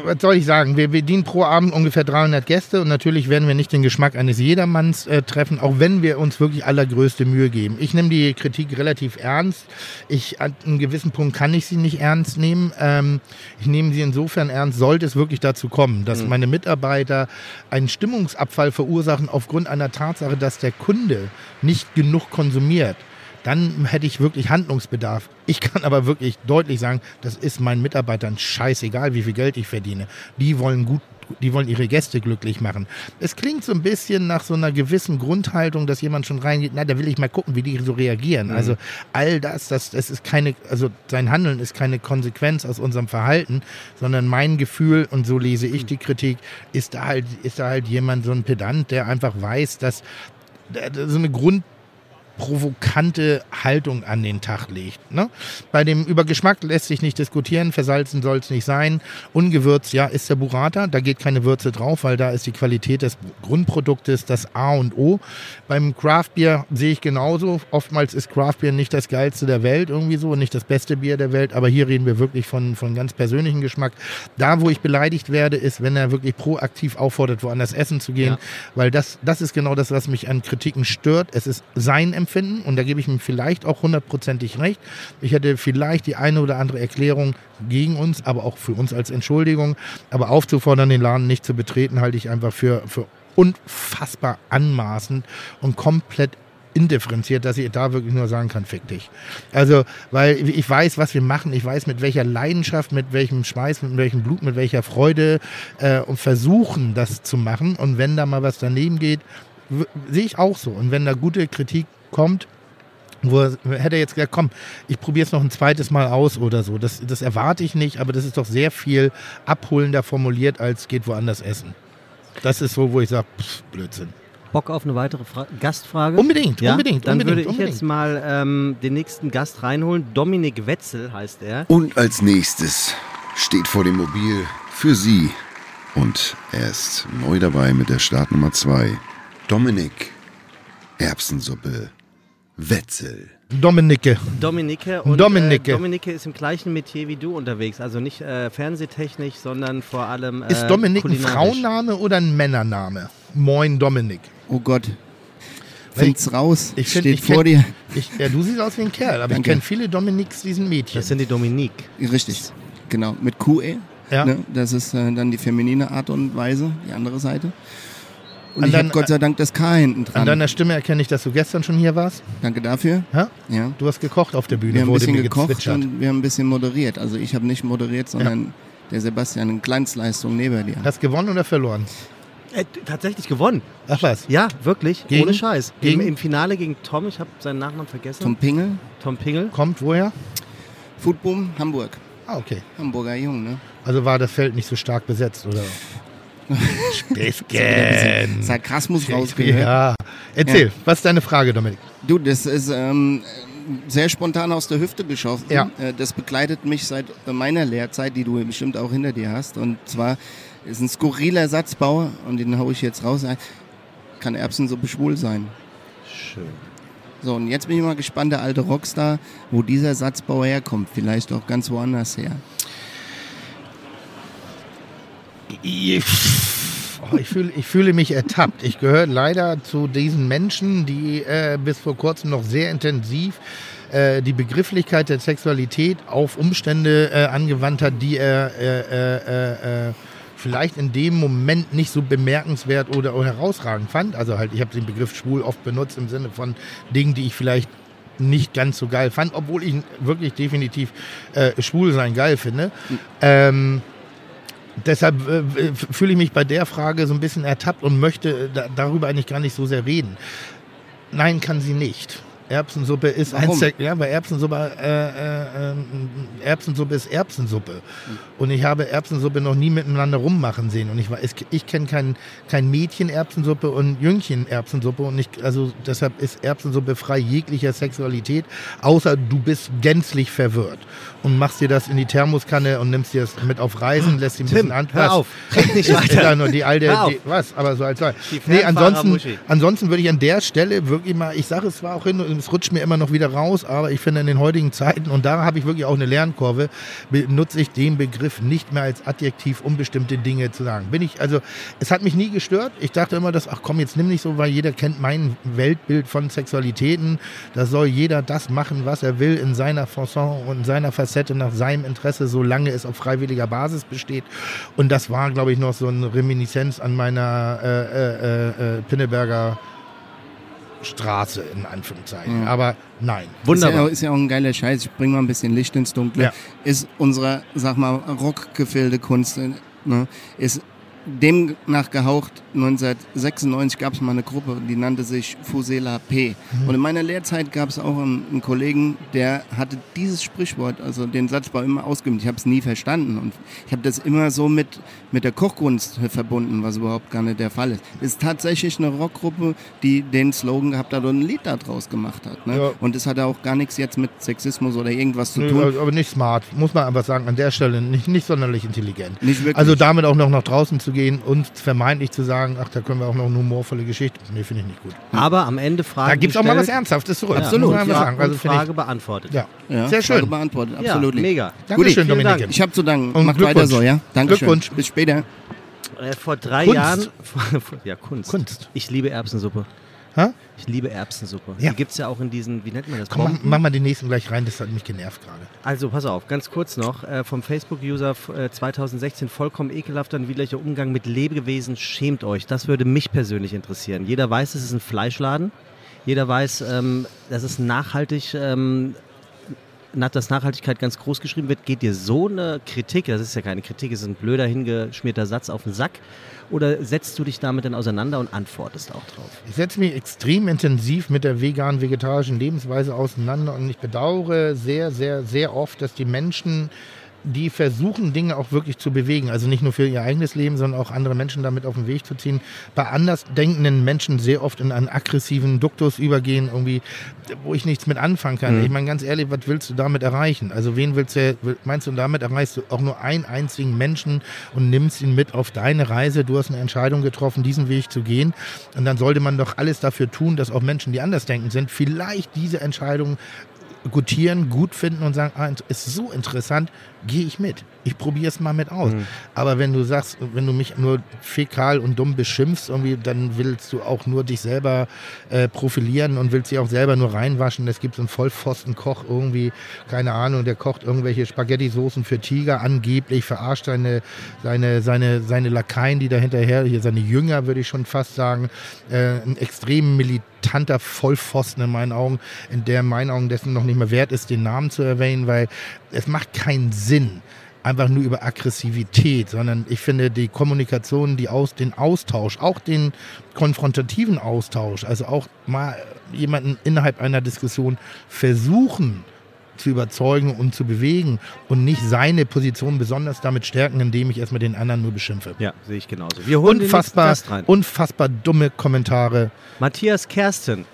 was soll ich sagen? Wir bedienen pro Abend ungefähr 300 Gäste und natürlich werden wir nicht den Geschmack eines Jedermanns äh, treffen, auch wenn wir uns wirklich allergrößte Mühe geben. Ich nehme die Kritik relativ ernst. Ich, an einem gewissen Punkt kann ich sie nicht ernst nehmen. Ähm, ich nehme sie insofern ernst, sollte es wirklich dazu kommen, dass meine Mitarbeiter einen Stimmungsabfall verursachen aufgrund einer Tatsache, dass der Kunde nicht genug konsumiert dann hätte ich wirklich Handlungsbedarf. Ich kann aber wirklich deutlich sagen, das ist meinen Mitarbeitern scheißegal, wie viel Geld ich verdiene. Die wollen gut, die wollen ihre Gäste glücklich machen. Es klingt so ein bisschen nach so einer gewissen Grundhaltung, dass jemand schon reingeht, na, da will ich mal gucken, wie die so reagieren. Also all das, das, das ist keine, also sein Handeln ist keine Konsequenz aus unserem Verhalten, sondern mein Gefühl, und so lese ich die Kritik, ist da halt, ist da halt jemand so ein Pedant, der einfach weiß, dass der- so eine Grund provokante Haltung an den Tag legt. Ne? Bei dem über Geschmack lässt sich nicht diskutieren, versalzen soll es nicht sein. Ungewürzt, ja, ist der Burrata, da geht keine Würze drauf, weil da ist die Qualität des Grundproduktes das A und O. Beim Craftbier sehe ich genauso. Oftmals ist Craftbier nicht das geilste der Welt irgendwie so nicht das beste Bier der Welt, aber hier reden wir wirklich von, von ganz persönlichem Geschmack. Da, wo ich beleidigt werde, ist, wenn er wirklich proaktiv auffordert, woanders essen zu gehen, Ja. weil das, das ist genau das, was mich an Kritiken stört. Es ist sein Empfinden und da gebe ich ihm vielleicht auch hundertprozentig recht. Ich hätte vielleicht die eine oder andere Erklärung gegen uns, aber auch für uns als Entschuldigung. Aber aufzufordern, den Laden nicht zu betreten, halte ich einfach für, für unfassbar anmaßend und komplett indifferenziert, dass ich da wirklich nur sagen kann, fick dich. Also, weil ich weiß, was wir machen, ich weiß, mit welcher Leidenschaft, mit welchem Schweiß, mit welchem Blut, mit welcher Freude äh, und versuchen, das zu machen. Und wenn da mal was daneben geht, sehe ich auch so. Und wenn da gute Kritik kommt, wo er, hätte er jetzt gesagt, komm, ich probiere es noch ein zweites Mal aus oder so. Das, das erwarte ich nicht, aber das ist doch sehr viel abholender formuliert, als geht woanders essen. Das ist so, wo ich sage, Blödsinn. Bock auf eine weitere Fra Gastfrage? Unbedingt, Ja? unbedingt, Dann unbedingt, würde ich unbedingt. jetzt mal ähm, den nächsten Gast reinholen. Dominik Wetzel heißt er. Und als nächstes steht vor dem Mobil für Sie. Und er ist neu dabei mit der Startnummer 2. Dominik Erbsensuppe Wetzel. Dominike. Dominike. Und, Dominike. Äh, Dominike ist im gleichen Metier wie du unterwegs. Also nicht äh, fernsehtechnisch, sondern vor allem. Äh, Ist Dominik ein. Frauenname oder ein Männername? Moin Dominik. Oh Gott. Find's raus. Ich find, Steht ich vor kenn, dir. Ich, ja, du siehst aus wie ein Kerl, aber ich Danke. kenne viele Dominiks, die sind Mädchen. Das sind die Dominik. Richtig. Genau. Mit QE. ja. Ne? Das ist äh, dann die feminine Art und Weise, die andere Seite. Und An ich habe Gott sei Dank das K hinten An dran. deiner Stimme erkenne ich, dass du gestern schon hier warst. Danke dafür. Ja? Ja. Du hast gekocht auf der Bühne, Wir haben ein bisschen gekocht und wir haben ein bisschen moderiert. Also ich habe nicht moderiert, sondern der Sebastian in Glanzleistung neben dir. Hast gewonnen oder verloren? Äh, tatsächlich gewonnen. Ach was. Ja, wirklich. Gegen? Ohne Scheiß. Im, Gegen? Im Finale gegen Tom, ich habe seinen Nachnamen vergessen. Tom Pingel, Tom Pingel. Kommt woher? Foodboom, Hamburg. Ah, okay. Hamburger Jung, ne? Also war das Feld nicht so stark besetzt, oder? Späßchen. Sarkasmus rausgehört. Ja. Erzähl, was ist deine Frage, Dominik? Du, das ist ähm, sehr spontan aus der Hüfte geschossen. Ja. Äh, Das begleitet mich seit meiner Lehrzeit, die du bestimmt auch hinter dir hast. Und zwar ist ein skurriler Satzbau und den haue ich jetzt raus. Kann Erbsensuppe schwul sein? Schön. So, und jetzt bin ich mal gespannt, der alte Rockstar, wo dieser Satzbau herkommt. Vielleicht auch ganz woanders her. Oh, ich, fühle, ich fühle mich ertappt. Ich gehöre leider zu diesen Menschen, die äh, bis vor kurzem noch sehr intensiv äh, die Begrifflichkeit der Sexualität auf Umstände äh, angewandt hat, die er äh, äh, äh, vielleicht in dem Moment nicht so bemerkenswert oder herausragend fand. Also halt, ich habe den Begriff schwul oft benutzt im Sinne von Dingen, die ich vielleicht nicht ganz so geil fand, obwohl ich wirklich definitiv äh, schwul sein geil finde. Ähm, deshalb äh, fühle ich mich bei der Frage so ein bisschen ertappt und möchte da, darüber eigentlich gar nicht so sehr reden. Nein, kann sie nicht. Erbsensuppe ist Warum? eins der, ja, weil Erbsensuppe, äh, äh, ähm, Erbsensuppe ist Erbsensuppe. Und ich habe Erbsensuppe noch nie miteinander rummachen sehen. Und ich, weiß, ich kenne kein, kein Mädchen Erbsensuppe und Jüngchen Erbsensuppe. Und ich, also deshalb ist Erbsensuppe frei jeglicher Sexualität, außer du bist gänzlich verwirrt und machst dir das in die Thermoskanne und nimmst dir das mit auf Reisen, lässt ihn ein bisschen Tim, an. hör auf. Red nicht weiter. Nur die alte, die, was, aber so als soll. Nee, ansonsten, ansonsten würde ich an der Stelle wirklich mal, ich sage es zwar auch hin, und es rutscht mir immer noch wieder raus, aber ich finde in den heutigen Zeiten, und da habe ich wirklich auch eine Lernkurve, benutze ich den Begriff nicht mehr als Adjektiv, um bestimmte Dinge zu sagen. Bin ich, also, es hat mich nie gestört. Ich dachte immer, dass, ach komm, jetzt nimm nicht so, weil jeder kennt mein Weltbild von Sexualitäten. Da soll jeder das machen, was er will, in seiner Fasson und in seiner Facette nach seinem Interesse, solange es auf freiwilliger Basis besteht. Und das war, glaube ich, noch so eine Reminiszenz an meiner äh, äh, äh, äh, Pinneberger Straße, in Anführungszeichen. Ja. Aber nein. Wunderbar. Ist ja, auch- ist ja auch ein geiler Scheiß. Ich bring mal ein bisschen Licht ins Dunkle. Ja. Ist unsere, sag mal, Rockgefilde Kunst, ne, ist dem nachgehaucht. 1996 gab es mal eine Gruppe, die nannte sich Fusela P. Mhm. Und in meiner Lehrzeit gab es auch einen, einen Kollegen, der hatte dieses Sprichwort, also den Satzbau immer ausgeübt. Ich habe es nie verstanden und ich habe das immer so mit, mit der Kochkunst verbunden, was überhaupt gar nicht der Fall ist. Es ist tatsächlich eine Rockgruppe, die den Slogan gehabt hat und ein Lied daraus gemacht hat. Ne? Ja. Und das hat auch gar nichts jetzt mit Sexismus oder irgendwas zu Nö, tun. aber nicht smart, muss man aber sagen, an der Stelle nicht, nicht sonderlich intelligent. Nicht. Also damit auch noch nach draußen zu gehen und vermeintlich zu sagen, ach, da können wir auch noch eine humorvolle Geschichte. Nee, finde ich nicht gut. Aber am Ende Fragen Da gibt es auch mal was. Ernsthaftes zurück. Ja, einfach ja, sagen. Also Frage beantwortet. ich, ja. ja, sehr Frage schön. beantwortet, Ja, absolut. mega. Dankeschön, Dominik. Dank. Ich habe zu danken. Und Macht weiter so, ja? Dankeschön. Glückwunsch. Bis später. Äh, vor drei Kunst. Jahren. ja, Kunst. Kunst. Ich liebe Erbsensuppe. Hä? Ich liebe Erbsensuppe. Ja. Die gibt es ja auch in diesen, wie nennt man das? Komm, mach, Bomben? mach mal den nächsten gleich rein, das hat mich genervt gerade. Also, pass auf, ganz kurz noch. Äh, vom Facebook-User äh, 2016 vollkommen ekelhafter und widerlicher Umgang mit Lebewesen. Schämt euch. Das würde mich persönlich interessieren. Jeder weiß, es ist ein Fleischladen. Jeder weiß, ähm, dass es nachhaltig, ähm, dass Nachhaltigkeit ganz groß geschrieben wird. Geht dir so eine Kritik, das ist ja keine Kritik, es ist ein blöder, hingeschmierter Satz auf den Sack? Oder setzt du dich damit dann auseinander und antwortest auch drauf? Ich setze mich extrem intensiv mit der veganen, vegetarischen Lebensweise auseinander und ich bedauere sehr, sehr, sehr oft, dass die Menschen, die versuchen, Dinge auch wirklich zu bewegen, also nicht nur für ihr eigenes Leben, sondern auch andere Menschen damit auf den Weg zu ziehen, bei anders denkenden Menschen sehr oft in einen aggressiven Duktus übergehen, irgendwie, wo ich nichts mit anfangen kann. Ich meine, ganz ehrlich, was willst du damit erreichen? Also wen willst du, meinst du, damit erreichst du auch nur einen einzigen Menschen und nimmst ihn mit auf deine Reise. Du hast eine Entscheidung getroffen, diesen Weg zu gehen. Und dann sollte man doch alles dafür tun, dass auch Menschen, die anders denken sind, vielleicht diese Entscheidung gutieren, gut finden und sagen, ah, ist so interessant, gehe ich mit. Ich probiere es mal mit aus. Aber wenn du sagst, wenn du mich nur fäkal und dumm beschimpfst, irgendwie, dann willst du auch nur dich selber äh, profilieren und willst dich auch selber nur reinwaschen. Es gibt so einen Vollpfosten-Koch irgendwie, keine Ahnung, der kocht irgendwelche Spaghetti-Soßen für Tiger angeblich, verarscht seine, seine, seine, seine Lakaien, die da hinterher, hier seine Jünger, würde ich schon fast sagen, äh, ein extrem militanter Vollpfosten in meinen Augen, in der in meinen Augen dessen noch nicht mehr wert ist, den Namen zu erwähnen, weil es macht keinen Sinn, einfach nur über Aggressivität, sondern ich finde die Kommunikation, die aus, den Austausch, auch den konfrontativen Austausch, also auch mal jemanden innerhalb einer Diskussion versuchen zu überzeugen und zu bewegen und nicht seine Position besonders damit stärken, indem ich erstmal den anderen nur beschimpfe. Ja, sehe ich genauso. Wir holen Unfassbar, den rein. unfassbar dumme Kommentare. Matthias Kersten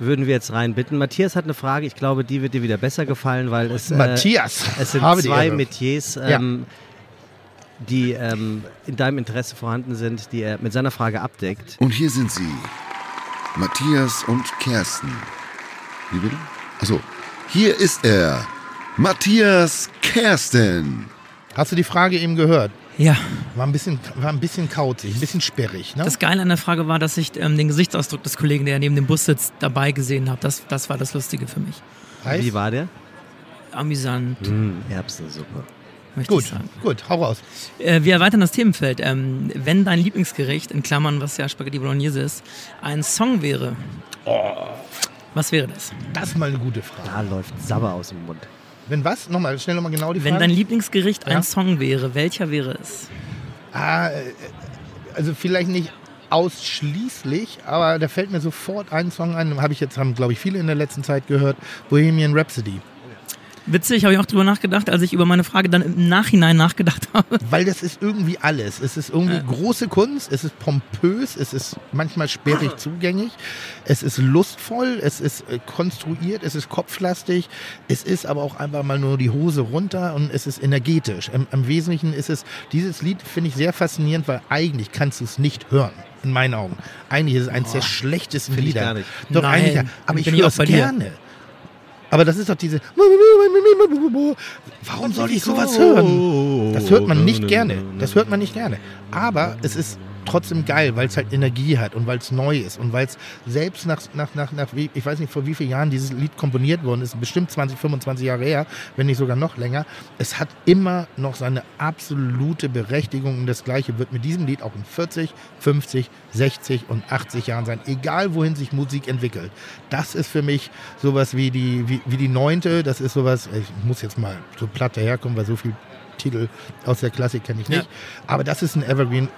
würden wir jetzt reinbitten. Matthias hat eine Frage, ich glaube, die wird dir wieder besser gefallen, weil es, äh, Matthias, es sind zwei. Metiers, ähm, die ähm, in deinem Interesse vorhanden sind, die er mit seiner Frage abdeckt. Und hier sind sie. Matthias und Kersten. Wie bitte? Achso, hier ist er. Matthias Kersten. Hast du die Frage eben gehört? Ja, War ein bisschen, war ein bisschen kauzig, ein bisschen sperrig. Ne? das Geile an der Frage war, dass ich ähm, den Gesichtsausdruck des Kollegen, der neben dem Bus sitzt, dabei gesehen habe. Das, das war das Lustige für mich. Heißt? Wie war der? Amüsant, Hm, Erbsensuppe. möchte Gut, gut, hau raus. Äh, wir erweitern das Themenfeld. Ähm, wenn dein Lieblingsgericht, in Klammern, was ja Spaghetti Bolognese ist, ein Song wäre, was wäre das? Das ist mal eine gute Frage. Da läuft Sabber aus dem Mund. Wenn was? Nochmal, schnell nochmal genau die Wenn Frage. dein Lieblingsgericht Ja. ein Song wäre, welcher wäre es? ah, äh, also vielleicht nicht ausschließlich, aber da fällt mir sofort ein Song ein, habe ich jetzt, haben glaube ich viele in der letzten Zeit gehört, Bohemian Rhapsody. Witzig, habe ich auch drüber nachgedacht, als ich über meine Frage dann im Nachhinein nachgedacht habe. Weil das ist irgendwie alles. Es ist irgendwie große Kunst, es ist pompös, es ist manchmal sperrig zugänglich, es ist lustvoll, es ist äh, konstruiert, es ist kopflastig, es ist aber auch einfach mal nur die Hose runter und es ist energetisch. Im, im Wesentlichen ist es, dieses Lied finde ich sehr faszinierend, weil eigentlich kannst du es nicht hören. In meinen Augen. Eigentlich ist es eines der schlechtesten Lieder. Doch Nein, eigentlich, aber ich höre es gerne. Aber das ist doch diese. Warum soll ich sowas hören? Das hört man nicht gerne. Das hört man nicht gerne. Aber es ist trotzdem geil, weil es halt Energie hat und weil es neu ist und weil es selbst nach, nach, nach, nach, wie- ich weiß nicht vor wie vielen Jahren dieses Lied komponiert worden ist, bestimmt 20, 25 Jahre her, wenn nicht sogar noch länger. Es hat immer noch seine absolute Berechtigung und das Gleiche wird mit diesem Lied auch in 40, 50, 60 und 80 Jahren sein, egal wohin sich Musik entwickelt. Das ist für mich sowas wie die, wie, wie die neunte, das ist sowas, ich muss jetzt mal so platt daherkommen, weil so viel Titel aus der Klassik kenne ich nicht. Aber das ist ein Evergreen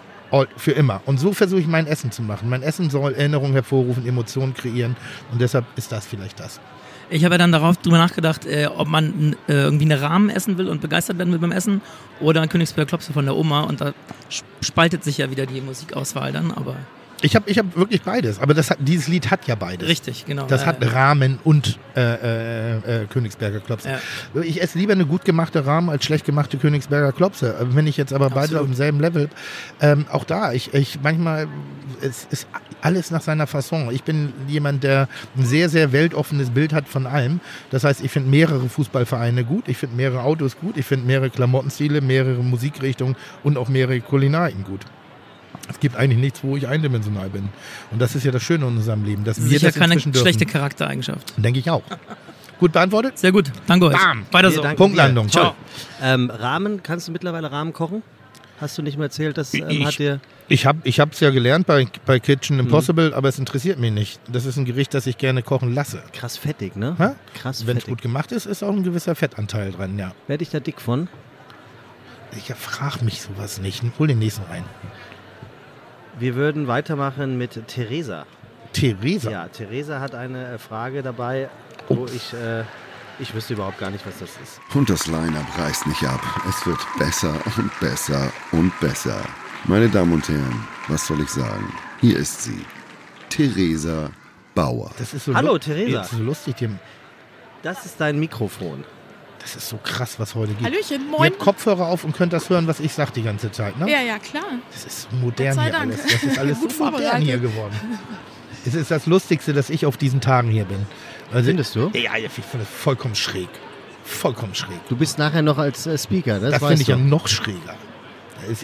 für immer. Und so versuche ich mein Essen zu machen. Mein Essen soll Erinnerungen hervorrufen, Emotionen kreieren. Und deshalb ist das vielleicht das. Ich habe ja dann darauf drüber nachgedacht, äh, ob man äh, irgendwie einen Rahmen essen will und begeistert werden will beim Essen oder ein Königsberger Klopse von der Oma und da sp- spaltet sich ja wieder die Musikauswahl dann, aber Ich habe ich hab wirklich beides. Aber das hat, dieses Lied hat ja beides. richtig, genau. Das äh, hat Rahmen und äh, äh, äh, Königsberger Klopse. Ja. Ich esse lieber eine gut gemachte Rahmen als schlecht gemachte Königsberger Klopse. Wenn ich jetzt aber beide Absolut. auf demselben Level, ähm, auch da, ich, ich manchmal, es ist alles nach seiner Fasson. Ich bin jemand, der ein sehr, sehr weltoffenes Bild hat von allem. Das heißt, ich finde mehrere Fußballvereine gut, ich finde mehrere Autos gut, ich finde mehrere Klamottenstile, mehrere Musikrichtungen und auch mehrere Kulinarien gut. Es gibt eigentlich nichts, wo ich eindimensional bin. Und das ist ja das Schöne in unserem Leben, dass wir sicher das keine dürfen. schlechte Charaktereigenschaft. Denke ich auch. Gut beantwortet? Sehr gut, danke euch. Bam. Weiter Wir so. Punktlandung. Toll. Ähm, Rahmen, kannst du mittlerweile Rahmen kochen? Hast du nicht mehr erzählt, das ähm, Ich- hat dir... Ich habe ich es ja gelernt bei, bei Kitchen Impossible, aber es interessiert mich nicht. Das ist ein Gericht, das ich gerne kochen lasse. Krass fettig, ne? Hä? Krass Wenn es gut gemacht ist, ist auch ein gewisser Fettanteil dran, ja. Werde ich da dick von? Ich frage mich sowas nicht. Hol den nächsten rein. Wir würden weitermachen mit Theresa. Theresa. Ja, Theresa hat eine äh, Frage dabei, wo ich... Äh, ich wüsste überhaupt gar nicht, was das ist. Und das Line-Up reißt nicht ab. Es wird besser und besser und besser. Meine Damen und Herren, was soll ich sagen? Hier ist sie. Theresa Bauer. Das ist so Hallo, Theresa. Das ist so lustig. Die, Das ist dein Mikrofon. Das ist so krass, was heute geht. Hallöchen, Ihr moin. habt Kopfhörer auf und könnt das hören, was ich sage die ganze Zeit, ne? Ja, ja, klar. Das ist modern hier Dank. alles. Das ist alles Gut so modern hier geworden. Es ist das Lustigste, dass ich auf diesen Tagen hier bin. Also, Findest du? Ja, ja, ich finde das vollkommen schräg. Vollkommen schräg. Du bist nachher noch als äh, Speaker, ne? Das, weißt finde ich ja noch schräger.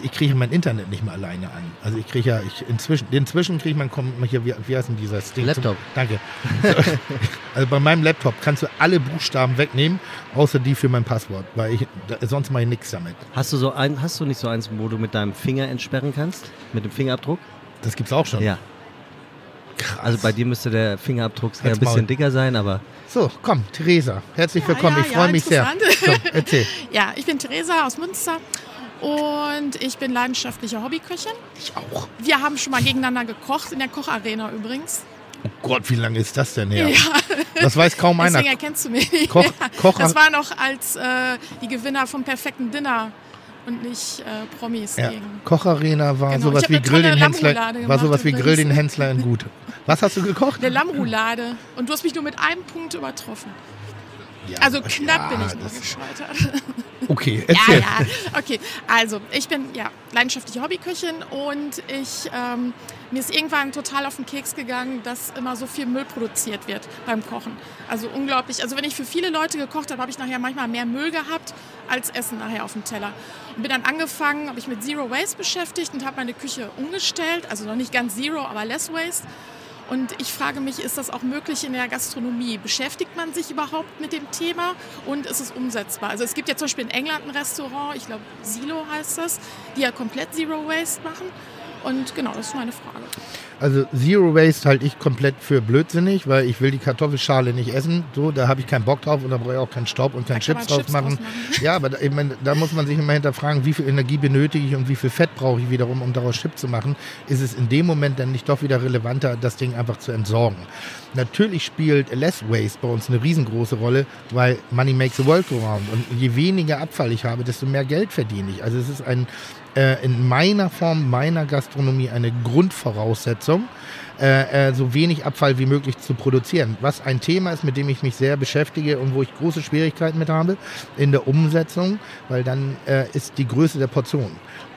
Ich kriege mein Internet nicht mehr alleine an. Also ich kriege ja, ich inzwischen, inzwischen kriege ich mein, Kom- hier, wie, wie heißt denn dieser Ding? Laptop. Danke. So, also bei meinem Laptop kannst du alle Buchstaben wegnehmen, außer die für mein Passwort, weil ich, da, sonst mache ich nichts damit. Hast du so ein, hast du nicht so eins, wo du mit deinem Finger entsperren kannst? Mit dem Fingerabdruck? Das gibt's auch schon. Ja. Krass. Also bei dir müsste der Fingerabdruck ein Maul. bisschen dicker sein, aber So, komm, Theresa, herzlich Ja, willkommen. ja, ich freue ja, mich sehr. So, erzähl. Ja, ich bin Theresa aus Münster und ich bin leidenschaftliche Hobbyköchin. Ich auch. Wir haben schon mal gegeneinander gekocht, in der Kocharena übrigens. Oh Gott, wie lange ist das denn her? Das weiß kaum einer. Deswegen erkennst du mich. Koch- Ja, Koch- das war noch als äh, die Gewinner vom perfekten Dinner und nicht äh, Promis Ja. gegen. Kocharena war Genau, sowas wie Grill den Hensler. War sowas wie Grill den. Hensler in gut. Was hast du gekocht? Eine Lammroulade. Und du hast mich nur mit einem Punkt übertroffen. Ja, Also ja, knapp bin ich nur gescheitert. Okay, Ja, erzähl. ja. Okay, also ich bin ja leidenschaftliche Hobbyköchin und ich ähm, mir ist irgendwann total auf den Keks gegangen, dass immer so viel Müll produziert wird beim Kochen. Also unglaublich. Also wenn ich für viele Leute gekocht habe, habe ich nachher manchmal mehr Müll gehabt als Essen nachher auf dem Teller. Und bin dann angefangen, habe ich mit Zero Waste beschäftigt und habe meine Küche umgestellt. Also noch nicht ganz Zero, aber Less Waste. Und ich frage mich, ist das auch möglich in der Gastronomie? Beschäftigt man sich überhaupt mit dem Thema und ist es umsetzbar? Also es gibt ja zum Beispiel in England ein Restaurant, ich glaube Silo heißt das, die ja komplett Zero Waste machen. Und genau, das ist meine Frage. Also Zero Waste halte ich komplett für blödsinnig, weil ich will die Kartoffelschale nicht essen. So, da habe ich keinen Bock drauf und da brauche ich auch keinen Staub und keinen Chips drauf machen. draus machen. Ja, aber da, ich meine, da muss man sich immer hinterfragen, wie viel Energie benötige ich und wie viel Fett brauche ich wiederum, um daraus Chips zu machen. Ist es in dem Moment dann nicht doch wieder relevanter, das Ding einfach zu entsorgen? Natürlich spielt Less Waste bei uns eine riesengroße Rolle, weil Money makes the world go round. Und je weniger Abfall ich habe, desto mehr Geld verdiene ich. Also es ist ein, äh, in meiner Form, meiner Gastronomie eine Grundvoraussetzung, äh, äh, so wenig Abfall wie möglich zu produzieren. Was ein Thema ist, mit dem ich mich sehr beschäftige und wo ich große Schwierigkeiten mit habe in der Umsetzung, weil dann äh, ist die Größe der Portion.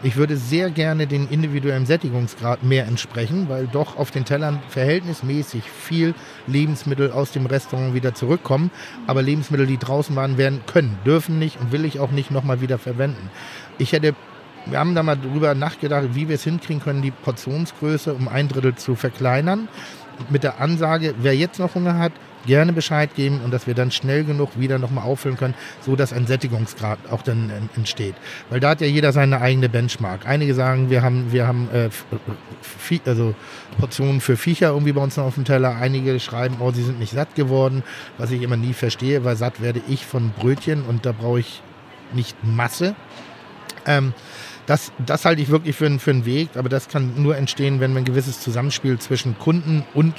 Ich würde sehr gerne den individuellen Sättigungsgrad mehr entsprechen, weil doch auf den Tellern verhältnismäßig viel Lebensmittel aus dem Restaurant wieder zurückkommen. Aber Lebensmittel, die draußen waren, werden können, dürfen nicht und will ich auch nicht nochmal wieder verwenden. Ich hätte wir haben da mal drüber nachgedacht, wie wir es hinkriegen können, die Portionsgröße um ein Drittel zu verkleinern. Mit der Ansage, wer jetzt noch Hunger hat, gerne Bescheid geben und dass wir dann schnell genug wieder nochmal auffüllen können, so dass ein Sättigungsgrad auch dann äh, entsteht. Weil da hat ja jeder seine eigene Benchmark. Einige sagen, wir haben, wir haben äh, Vie- also Portionen für Viecher irgendwie bei uns noch auf dem Teller. Einige schreiben, oh, sie sind nicht satt geworden, was ich immer nie verstehe, weil satt werde ich von Brötchen und da brauche ich nicht Masse. Ähm, das, das halte ich wirklich für, einen- für einen Weg, aber das kann nur entstehen, wenn wir ein gewisses Zusammenspiel zwischen Kunden und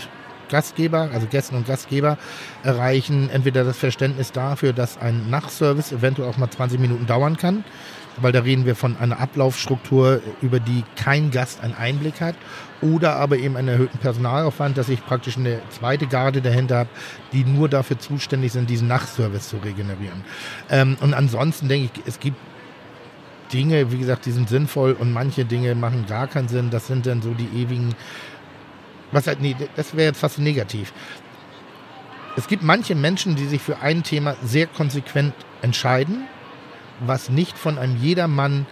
Gastgeber, also Gästen und Gastgeber, erreichen. Entweder das Verständnis dafür, dass ein Nachservice eventuell auch mal 20 Minuten dauern kann, weil da reden wir von einer Ablaufstruktur, über die kein Gast einen Einblick hat, oder aber eben einen erhöhten Personalaufwand, dass ich praktisch eine zweite Garde dahinter habe, die nur dafür zuständig sind, diesen Nachservice zu regenerieren. Ähm, und ansonsten denke ich, es gibt Dinge, wie gesagt, die sind sinnvoll und manche Dinge machen gar keinen Sinn. Das sind dann so die ewigen. Was halt, nee, das wäre jetzt fast negativ. Es gibt manche Menschen, die sich für ein Thema sehr konsequent entscheiden, was nicht von einem jedermann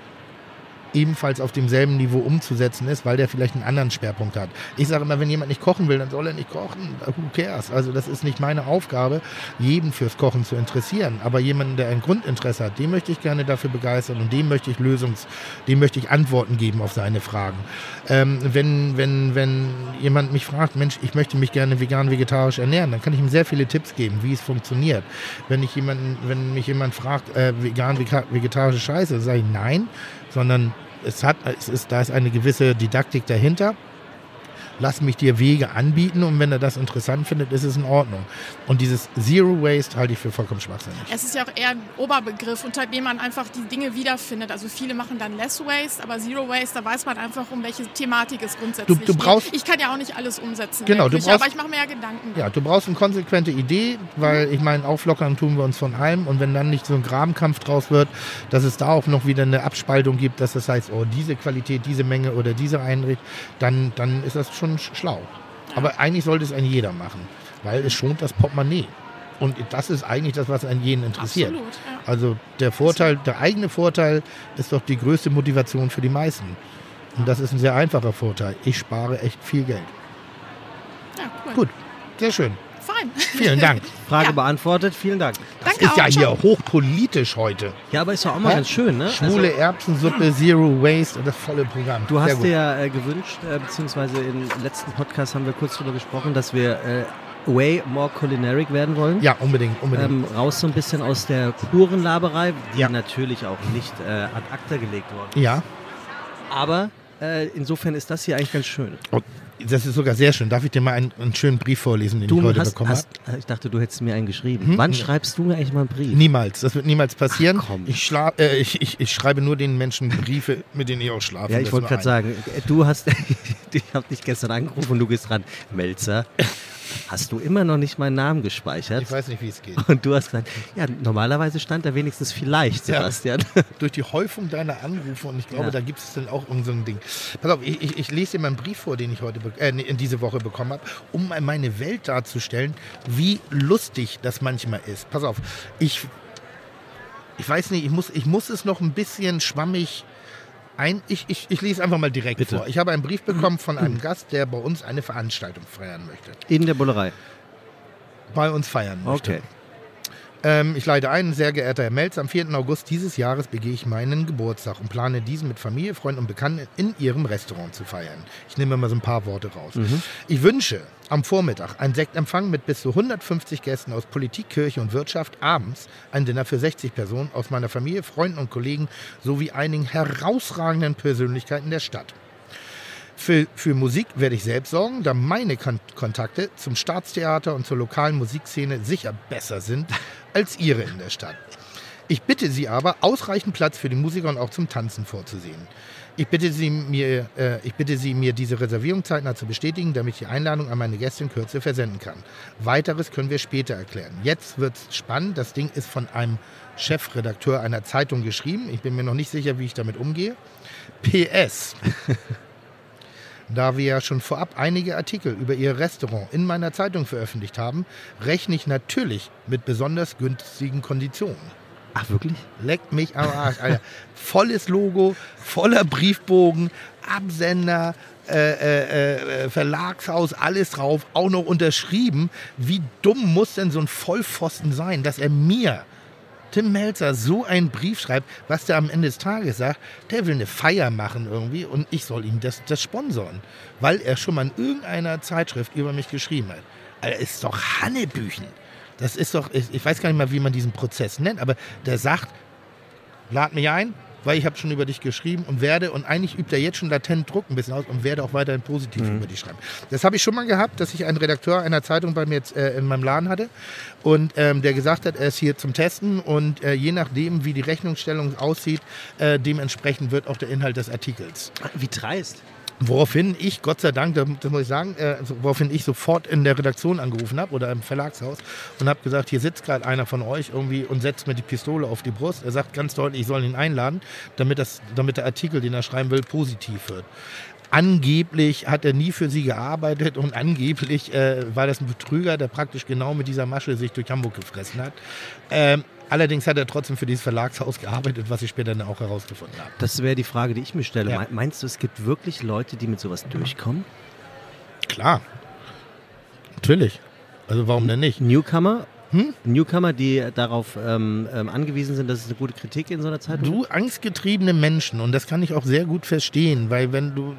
ebenfalls auf demselben Niveau umzusetzen ist, weil der vielleicht einen anderen Schwerpunkt hat. Ich sage immer, wenn jemand nicht kochen will, dann soll er nicht kochen. Who cares? Also das ist nicht meine Aufgabe, jeden fürs Kochen zu interessieren. Aber jemanden, der ein Grundinteresse hat, den möchte ich gerne dafür begeistern und dem möchte ich Lösungs, dem möchte ich Antworten geben auf seine Fragen. Ähm, wenn, wenn, wenn jemand mich fragt, Mensch, ich möchte mich gerne vegan, vegetarisch ernähren, dann kann ich ihm sehr viele Tipps geben, wie es funktioniert. Wenn ich jemanden, wenn mich jemand fragt, äh, vegan, vega- vegetarische Scheiße, sage ich nein, sondern es hat, es ist, da ist eine gewisse Didaktik dahinter. Lass mich dir Wege anbieten und wenn er das interessant findet, ist es in Ordnung. Und dieses Zero Waste halte ich für vollkommen schwachsinnig. Es ist ja auch eher ein Oberbegriff, unter dem man einfach die Dinge wiederfindet. Also viele machen dann Less Waste, aber Zero Waste, da weiß man einfach, um welche Thematik es grundsätzlich Du- du brauchst- geht. Ich kann ja auch nicht alles umsetzen, Genau, du brauchst- aber ich mache mir ja Gedanken. Ja, du brauchst eine konsequente Idee, weil ich meine, auflockern tun wir uns von allem und wenn dann nicht so ein Grabenkampf draus wird, dass es da auch noch wieder eine Abspaltung gibt, dass das heißt, oh, diese Qualität, diese Menge oder diese Einrichtung, dann, dann ist das schon sch- schlau. Aber eigentlich sollte es ein jeder machen, weil es schont das Portemonnaie. Und das ist eigentlich das, was einen jeden interessiert. Absolut, ja. Also der Vorteil, der eigene Vorteil ist doch die größte Motivation für die meisten. Und das ist ein sehr einfacher Vorteil. Ich spare echt viel Geld. ja cool. Gut, sehr schön. Fein. Vielen Dank. Frage Ja. beantwortet, vielen Dank. Danke Ist ja hier Ciao. hochpolitisch heute. Ja, aber ist doch auch mal Hä? ganz schön, ne? Schwule Also, Erbsensuppe, Zero Waste und das volle Programm. du hast dir ja äh, gewünscht, äh, beziehungsweise im letzten Podcast haben wir kurz darüber gesprochen, dass wir äh, way more culinaric werden wollen. Ja, unbedingt, unbedingt. Ähm, raus so ein bisschen aus der puren Laberei, die Ja. natürlich auch nicht äh, ad acta gelegt worden ist. ja, Aber äh, insofern ist das hier eigentlich ganz schön. Und das ist sogar sehr schön. Darf ich dir mal einen, einen schönen Brief vorlesen, den ich Du heute hast, bekommen hast habe? ich dachte, du hättest mir einen geschrieben. Hm? Wann schreibst du mir eigentlich mal einen Brief? Niemals. Das wird niemals passieren. Ach, komm. ich, schla äh, ich, ich, ich schreibe nur den Menschen Briefe, mit denen ich auch schlafe. Ja, ich wollte gerade sagen, du hast, ich habe dich gestern angerufen und du gehst dran, Melzer, hast du immer noch nicht meinen Namen gespeichert? Ich weiß nicht, wie es geht. Und du hast gesagt, ja, normalerweise stand da wenigstens vielleicht, Ja. Sebastian. Durch die Häufung deiner Anrufe und ich glaube, Ja. da gibt es dann auch irgend so ein Ding. Pass auf, ich, ich, ich lese dir mal einen Brief vor, den ich heute, äh, diese Woche bekommen habe, um meine Welt darzustellen, wie lustig das manchmal ist. Pass auf, ich, ich weiß nicht, ich muss, ich muss es noch ein bisschen schwammig ein. Ich, ich, ich lese einfach mal direkt Bitte. vor. Ich habe einen Brief bekommen von einem Gast, der bei uns eine Veranstaltung feiern möchte. In der Bullerei. Bei uns feiern möchte. Okay. Ähm, ich leite ein, sehr geehrter Herr Melz, am 4. August dieses Jahres begehe ich meinen Geburtstag und plane diesen mit Familie, Freunden und Bekannten in Ihrem Restaurant zu feiern. Ich nehme mal so ein paar Worte raus. Ich wünsche am Vormittag einen Sektempfang mit bis zu 150 Gästen aus Politik, Kirche und Wirtschaft, abends ein Dinner für 60 Personen aus meiner Familie, Freunden und Kollegen sowie einigen herausragenden Persönlichkeiten der Stadt. Für, für Musik werde ich selbst sorgen, da meine Kon Kontakte zum Staatstheater und zur lokalen Musikszene sicher besser sind als Ihre in der Stadt. Ich bitte Sie aber, ausreichend Platz für die Musiker und auch zum Tanzen vorzusehen. Ich bitte Sie, mir, äh, ich bitte Sie, mir diese Reservierung zeitnah zu bestätigen, damit ich die Einladung an meine Gäste in Kürze versenden kann. Weiteres können wir später erklären. Jetzt wird es spannend. Das Ding ist von einem Chefredakteur einer Zeitung geschrieben. Ich bin mir noch nicht sicher, wie ich damit umgehe. PS. Da wir ja schon vorab einige Artikel über Ihr Restaurant in meiner Zeitung veröffentlicht haben, rechne ich natürlich mit besonders günstigen Konditionen. Ach, wirklich? Leckt mich am Arsch, Alter. Volles Logo, voller Briefbogen, Absender, äh, äh, äh, Verlagshaus, alles drauf, auch noch unterschrieben. Wie dumm muss denn so ein Vollpfosten sein, dass er mir, Tim Melzer, so einen Brief schreibt, was der am Ende des Tages sagt, der will eine Feier machen irgendwie und ich soll ihm das, das sponsoren, weil er schon mal in irgendeiner Zeitschrift über mich geschrieben hat. Alter, ist doch Hannebüchen. Das ist doch, ich weiß gar nicht mal, wie man diesen Prozess nennt, aber der sagt, lad mich ein, weil ich habe schon über dich geschrieben und werde, und eigentlich übt er jetzt schon latent Druck ein bisschen aus und werde auch weiterhin positiv über dich schreiben. Das habe ich schon mal gehabt, dass ich einen Redakteur einer Zeitung bei mir jetzt äh, in meinem Laden hatte und ähm, der gesagt hat, er ist hier zum Testen und äh, je nachdem, wie die Rechnungsstellung aussieht, äh, dementsprechend wird auch der Inhalt des Artikels. Wie dreist. Woraufhin ich, Gott sei Dank, das muss ich sagen, äh, woraufhin ich sofort in der Redaktion angerufen habe oder im Verlagshaus und habe gesagt, hier sitzt gerade einer von euch irgendwie und setzt mir die Pistole auf die Brust. Er sagt ganz deutlich, ich soll ihn einladen, damit, das, damit der Artikel, den er schreiben will, positiv wird. Angeblich hat er nie für sie gearbeitet und angeblich äh, war das ein Betrüger, der praktisch genau mit dieser Masche sich durch Hamburg gefressen hat. Ähm, allerdings hat er trotzdem für dieses Verlagshaus gearbeitet, was ich später dann auch herausgefunden habe. Das wäre die Frage, die ich mir stelle. Ja. Me- Meinst du, es gibt wirklich Leute, die mit sowas durchkommen? Klar. Natürlich. Also warum denn nicht? Newcomer? Hm? Newcomer, die darauf ähm, ähm, angewiesen sind, dass es eine gute Kritik in so einer Zeitung Du angstgetriebene Menschen, und das kann ich auch sehr gut verstehen, weil wenn du.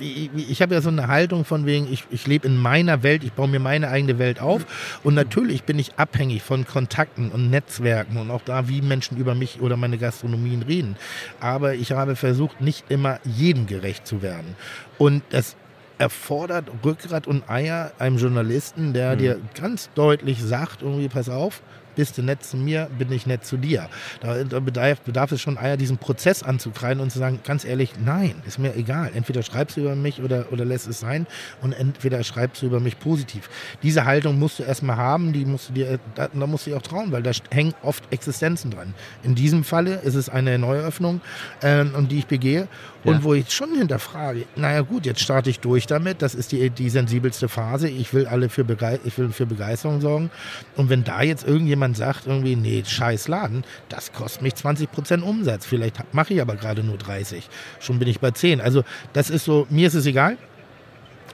Ich, ich habe ja so eine Haltung von wegen, ich, ich lebe in meiner Welt, ich baue mir meine eigene Welt auf. Und natürlich bin ich abhängig von Kontakten und Netzwerken und auch da, wie Menschen über mich oder meine Gastronomien reden. Aber ich habe versucht, nicht immer jedem gerecht zu werden. Und das erfordert Rückgrat und Eier einem Journalisten, der dir ganz deutlich sagt, irgendwie, pass auf, bist du nett zu mir, bin ich nett zu dir. Da, da bedarf, bedarf es schon Eier, diesen Prozess anzukreiden und zu sagen, ganz ehrlich, nein, ist mir egal. Entweder schreibst du über mich oder, oder lässt es sein und entweder schreibst du über mich positiv. Diese Haltung musst du erstmal haben, die musst du dir, da, da musst du dir auch trauen, weil da hängen oft Existenzen dran. In diesem Falle ist es eine Neueröffnung, ähm, und die ich begehe und Ja. wo ich schon hinterfrage, naja gut, jetzt starte ich durch damit, das ist die, die sensibelste Phase, ich will alle für, Begei ich will für Begeisterung sorgen und wenn da jetzt irgendjemand sagt, irgendwie, nee, scheiß Laden, das kostet mich 20% Umsatz, vielleicht mache ich aber gerade nur 30, schon bin ich bei 10, also das ist so, mir ist es egal,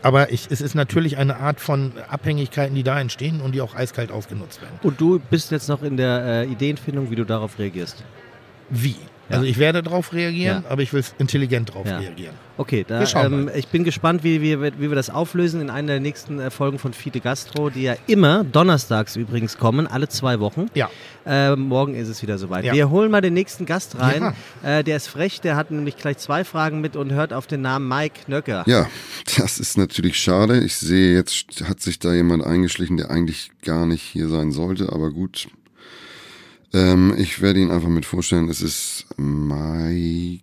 aber ich, es ist natürlich eine Art von Abhängigkeiten, die da entstehen und die auch eiskalt ausgenutzt werden. Und du bist jetzt noch in der äh, Ideenfindung, wie du darauf reagierst. Wie? Ja. Also ich werde darauf reagieren, Ja. aber ich will intelligent darauf Ja. reagieren. Okay, da, ähm, ich bin gespannt, wie, wie, wie wir das auflösen in einer der nächsten äh, Folgen von Fide Gastro, die ja immer donnerstags übrigens kommen, alle zwei Wochen. Ja. Äh, morgen ist es wieder soweit. Ja. Wir holen mal den nächsten Gast rein. Äh, der ist frech, der hat nämlich gleich zwei Fragen mit und hört auf den Namen Mike Nöcker. Ja, das ist natürlich schade. Ich sehe, jetzt hat sich da jemand eingeschlichen, der eigentlich gar nicht hier sein sollte, aber gut. Ähm, ich werde ihn einfach mit vorstellen. Es ist Mike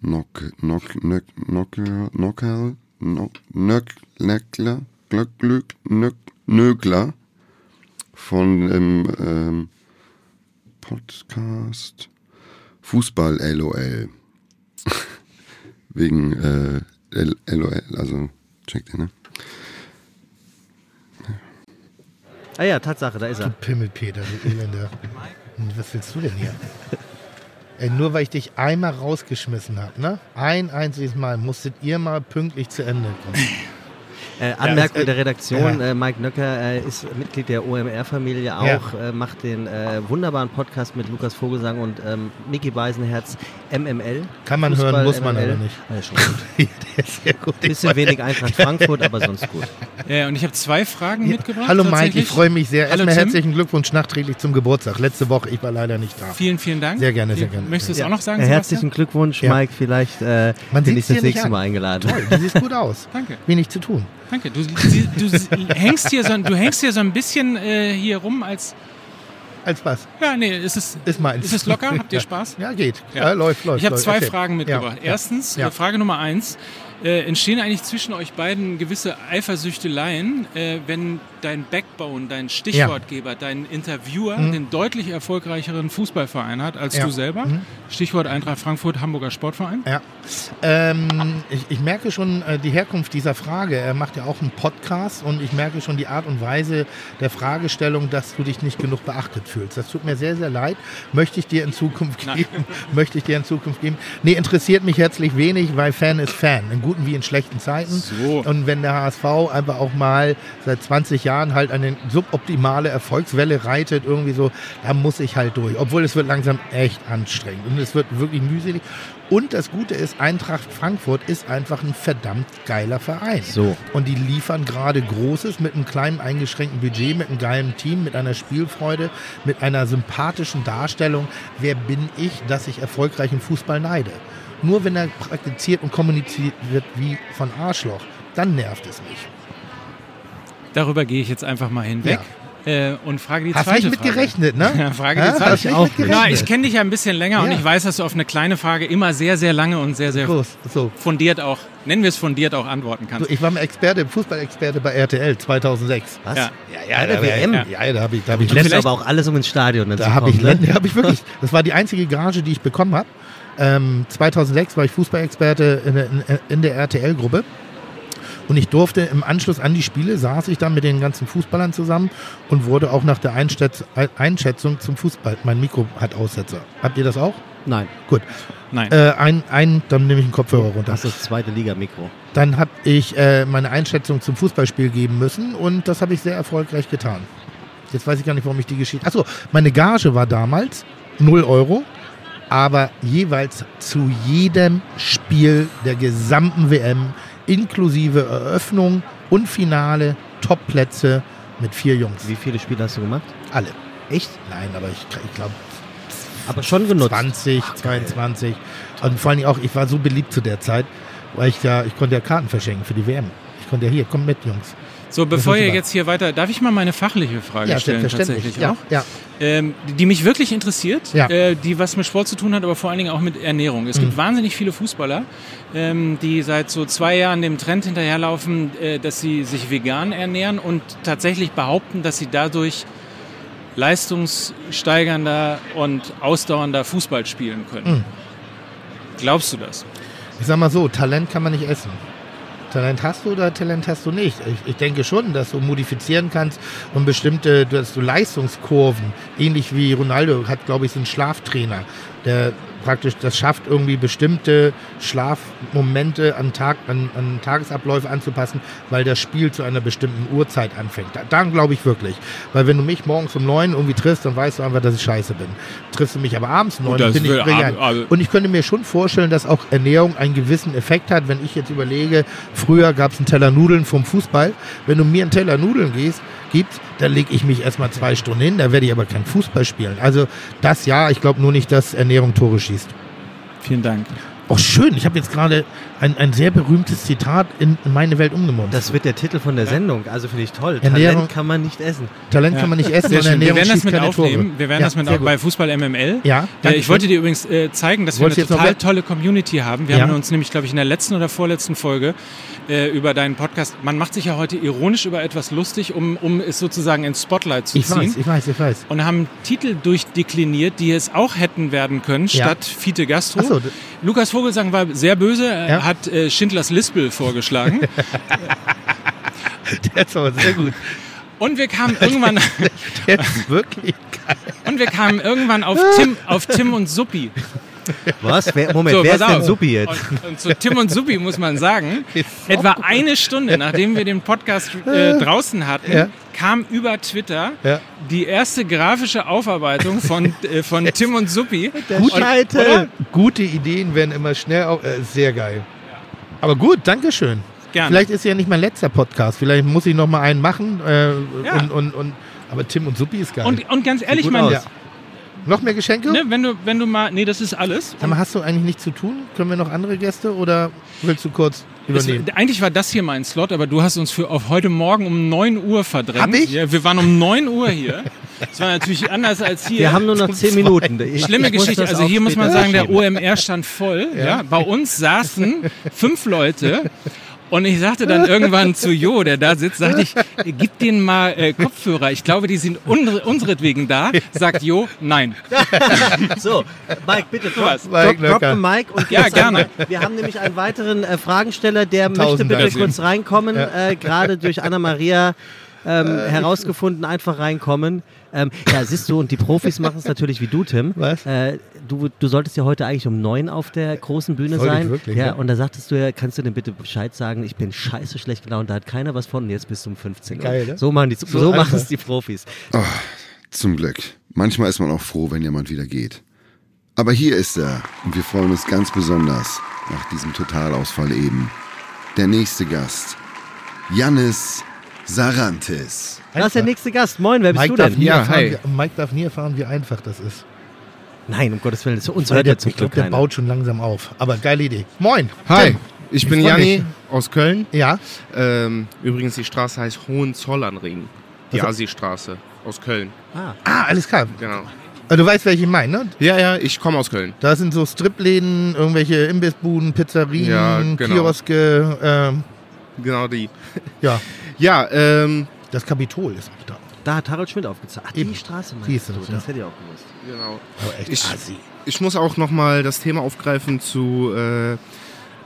Nock, Nock, Nöck, Nockel, Nockel, Nock, Nöck, Nöckler, Glöck, Glück, Nöck, Nögler von dem ähm, Podcast Fußball LOL. Wegen äh, LOL, also checkt ihr, ne? Ah ja, Tatsache, da ist er. Pimmelpeter, du Elender. Was willst du denn hier? Ey, nur weil ich dich einmal rausgeschmissen habe, ne? Ein einziges Mal musstet ihr mal pünktlich zu Ende kommen. Äh, Anmerkung es- äh, der Redaktion, ja. äh, Mike Nöcker äh, ist Mitglied der OMR-Familie auch, Ja. äh, macht den äh, wunderbaren Podcast mit Lukas Vogelsang und ähm, Mickey Beisenherz, MML. Kann man hören, Fußball muss man MML. aber nicht. Ja, schon gut. Der ist sehr gut. Bisschen wenig Eintracht Frankfurt, aber sonst gut. Ja, und ich habe zwei Fragen mitgebracht. Hallo Mike, ich freue mich sehr. Erstmal herzlichen Glückwunsch nachträglich zum Geburtstag. Letzte Woche, ich war leider nicht da. Vielen, vielen Dank. Sehr gerne, sehr gerne. Möchtest du es Ja. auch noch sagen, herzlichen Glückwunsch, Ja. Mike. Vielleicht äh, Man bin ich das nächste. Mal eingeladen. Toll, du siehst gut aus. Danke, Wenig zu tun. Danke. Du, du, du hängst hier so, du hängst hier so ein bisschen äh, hier rum als... Als was? Ja, nee, ist es, Ist meins. ist es locker? Habt ihr. Spaß? Ja, geht. Ja. Ja, läuft, läuft. Ich habe zwei. Fragen mitgebracht. Erstens, äh, Frage Nummer eins. Äh, entstehen eigentlich zwischen euch beiden gewisse Eifersüchteleien, äh, wenn dein Backbone, dein Stichwortgeber, dein Interviewer den deutlich erfolgreicheren Fußballverein hat als Mhm. Ja. du selber? Mhm. Stichwort Eintracht Frankfurt, Hamburger Sportverein. Ja. Ähm, ich, ich merke schon äh, die Herkunft dieser Frage. Er macht ja auch einen Podcast und ich merke schon die Art und Weise der Fragestellung, dass du dich nicht genug beachtet fühlst. Das tut mir sehr, sehr leid. Möchte ich dir in Zukunft geben. Möchte ich dir in Zukunft geben. Nee, interessiert mich herzlich wenig, weil Fan ist Fan. In guten wie in schlechten Zeiten. So. Und wenn der HSV einfach auch mal seit 20 Jahren halt eine suboptimale Erfolgswelle reitet, irgendwie so, da muss ich halt durch. Obwohl es wird langsam echt anstrengend und es wird wirklich mühselig. Und das Gute ist, Eintracht Frankfurt ist einfach ein verdammt geiler Verein. So. Und die liefern gerade Großes mit einem kleinen eingeschränkten Budget, mit einem geilen Team, mit einer Spielfreude, mit einer sympathischen Darstellung. Wer bin ich, dass ich erfolgreich im Fußball neide? Nur wenn er praktiziert und kommuniziert wird wie von Arschloch, dann nervt es mich. Darüber gehe ich jetzt einfach mal hinweg äh, und frage die Hast zweite nicht mit Frage. gerechnet, ne? Ja, frage die Hast zweite. nicht auch mit nicht. Na, gerechnet? ich kenne dich ja ein bisschen länger und Ja. ich weiß, dass du auf eine kleine Frage immer sehr, sehr lange und sehr, sehr Groß, so. fundiert auch, nennen wir es fundiert auch antworten So, kannst. ich war mal Experte, Fußballexperte bei RTL 2006. Was? Ja. Bei der da- WM? Ja, ja, da habe ich, da hab ich aber auch alles um ins Stadion. Da habe ich, ne? hab ich wirklich. Das war die einzige Gage, die ich bekommen habe. Ähm, 2006 war ich Fußballexperte in der, in, in der RTL-Gruppe. Und ich durfte im Anschluss an die Spiele, saß ich dann mit den ganzen Fußballern zusammen und wurde auch nach der Einschätz Einschätzung zum Fußball. Mein Mikro hat Aussetzer. Habt ihr das auch? Nein, Gut. Nein. Äh, ein, ein, dann nehme ich einen Kopfhörer runter. das ist das zweite Liga-Mikro. Dann habe ich äh, meine Einschätzung zum Fußballspiel geben müssen und das habe ich sehr erfolgreich getan. Jetzt weiß ich gar nicht, warum ich die Geschichte. Achso, meine Gage war damals 0 Euro, aber jeweils zu jedem Spiel der gesamten WM, inklusive Eröffnung und Finale, Topplätze mit vier Jungs. Wie viele Spiele hast du gemacht? Alle. Echt? Nein, aber ich, ich glaube Aber schon genutzt. 20, 22. Und vor allem auch, ich war so beliebt zu der Zeit, weil ich ja, ich konnte ja Karten verschenken für die WM. Ich konnte ja hier, kommt mit, Jungs. So, bevor ihr jetzt hier weiter, darf ich mal meine fachliche Frage stellen tatsächlich Ja, auch? ja. Ähm, die- mich wirklich interessiert, Ja. Mhm. äh, die was mit Sport zu tun hat, aber vor allen Dingen auch mit Ernährung. Es gibt wahnsinnig viele Fußballer, ähm, die seit so zwei Jahren dem Trend hinterherlaufen, äh, dass sie sich vegan ernähren und tatsächlich behaupten, dass sie dadurch leistungssteigernder und ausdauernder Fußball spielen können. Mhm. Glaubst du das? Ich sag mal so, Talent kann man nicht essen. Talent hast du oder Talent hast du nicht. Ich, ich denke schon, dass du modifizieren kannst und bestimmte, dass du Leistungskurven, ähnlich wie Ronaldo hat, glaube ich, so einen Schlaftrainer, der praktisch das schafft, irgendwie bestimmte Schlafmomente an, Tag, an, an Tagesabläufe anzupassen, weil das Spiel zu einer bestimmten Uhrzeit anfängt. Da, daran glaube ich wirklich. Weil wenn du mich morgens um neun irgendwie triffst, dann weißt du einfach, dass ich scheiße bin. Triffst du mich aber abends um neun, dann bin ich brillant. ab- Und ich könnte mir schon vorstellen, dass auch Ernährung einen gewissen Effekt hat. Wenn ich jetzt überlege, früher gab es einen Teller Nudeln vom Fußball. Wenn du mir einen Teller Nudeln gehst, gibst, dann lege ich mich erstmal zwei Stunden hin, da werde ich aber kein Fußball spielen. Also das ja, ich glaube nur nicht, dass Ernährung Tore schießt. Vielen Dank. Auch schön, ich habe jetzt gerade ein, ein sehr berühmtes Zitat in, in meine Welt umgemünzt. Das wird der Titel von der Sendung. Also finde ich toll. Ernährung- Talent kann man nicht essen. Talent Ja. kann man nicht essen, schön. Wir Ernährung werden das schießt mit keine aufnehmen. Wir werden Ja, das mit sehr auch gut. bei Fußball MML. Ja, Äh, danke ich wollte dir übrigens äh, zeigen, dass wir Wolltest du eine jetzt noch total tolle Community haben. Wir Ja. haben uns nämlich, glaube ich, in der letzten oder vorletzten Folge äh, über deinen Podcast, man macht sich ja heute ironisch über etwas lustig, um, um es sozusagen ins Spotlight zu Ich ziehen. weiß, ich weiß, ich weiß. Und haben Titel durchdekliniert, die es auch hätten werden können, Ja. statt Fiete Gastro. Achso, d- Lukas Vogelsang war sehr böse, er Ja. hat äh, Schindlers Lispel vorgeschlagen. der ist aber sehr gut. Und wir kamen irgendwann, Der ist wirklich geil. und wir kamen irgendwann auf Tim, auf Tim und Suppi. Was? Wer, Moment, So, wer ist denn. Suppi jetzt? Und, und zu Tim und Suppi muss man sagen, etwa eine Stunde nachdem wir den Podcast äh, draußen hatten, Ja. kam über Twitter Ja. die erste grafische Aufarbeitung von, äh, von Tim und Suppi. Gut, oder? Gute Ideen werden immer schnell auf. Äh, sehr geil. Aber gut, Dankeschön. Gerne. Vielleicht ist ja nicht mein letzter Podcast. Vielleicht muss ich noch mal einen machen. Äh, Ja. und, und, und, aber Tim und Suppi ist geil. Und, und ganz ehrlich, aus. ja. Noch mehr Geschenke? ne, wenn, du, wenn du mal, nee, das ist alles. Sag mal, hast du eigentlich nichts zu tun? Können wir noch andere Gäste oder willst du kurz Es, übernehmen? eigentlich war das hier mein Slot, aber du hast uns für auf heute Morgen um 9 Uhr verdrängt. Hab ich? Ja, wir waren um 9 Uhr hier. Das war natürlich anders als hier. Wir haben nur noch zehn Minuten. Ich, Schlimme ich Geschichte. Also hier muss man sagen, der. OMR stand voll. Ja. Bei uns saßen fünf Leute. Und ich sagte dann irgendwann zu Jo, der da sitzt, sagte ich, gib denen mal äh, Kopfhörer. Ich glaube, die sind unsere, unseretwegen da. Sagt Jo, nein. So, Mike, bitte, drop, Was? drop, Mike drop the mic. Und Ja, gerne. Mike. Wir haben nämlich einen weiteren äh, Fragensteller, der möchte bitte kurz reinkommen. Äh, Gerade durch Anna-Maria ähm, herausgefunden, einfach reinkommen. Ähm, ja, siehst du, und die Profis machen es natürlich wie du, Tim. Was? Äh, du, du solltest ja heute eigentlich um neun auf der großen Bühne Soll ich sein. wirklich, ja, ja? und da sagtest du ja, kannst du denn bitte Bescheid sagen, ich bin scheiße schlecht gelaunt, da hat keiner was von und jetzt bis um 15 Uhr. Geil, ne? So machen die, so, So machen es die Profis. Zum Glück. Manchmal ist man auch froh, wenn jemand wieder geht. Aber hier ist er und wir freuen uns ganz besonders nach diesem Totalausfall eben. Der nächste Gast, Jannis Sarantis. Da ist der nächste Gast. Moin, wer bist Mike du denn? Ja, erfahren, hi. Mike darf nie erfahren, wie einfach das ist. Nein, um Gottes Willen, zu uns hört der, zum ich glaube, Glück der keiner. baut schon langsam auf. Aber geile Idee. Moin. Hi, Tim. ich bin freu Janni mich. aus Köln. Ja, Ähm, übrigens, die Straße heißt Hohenzollernring. Die Also- Asi-Straße aus Köln. Ah, ah, alles klar. Genau. Also, Du weißt, welche ich meine, ne? Ja, ja, ich komme aus Köln. Da sind so Stripläden, irgendwelche Imbissbuden, Pizzerien, Ja, genau. Kioske. Ähm, Genau die. ja, Ja, ähm, das Kapitol ist auch da. da hat Harold Schmidt aufgezeigt. Ach, die Eben. Straße meinst du, du, das ja. hätte ich auch gewusst. genau. Aber echt Ich- assi. Ich muss auch nochmal das Thema aufgreifen zu, äh,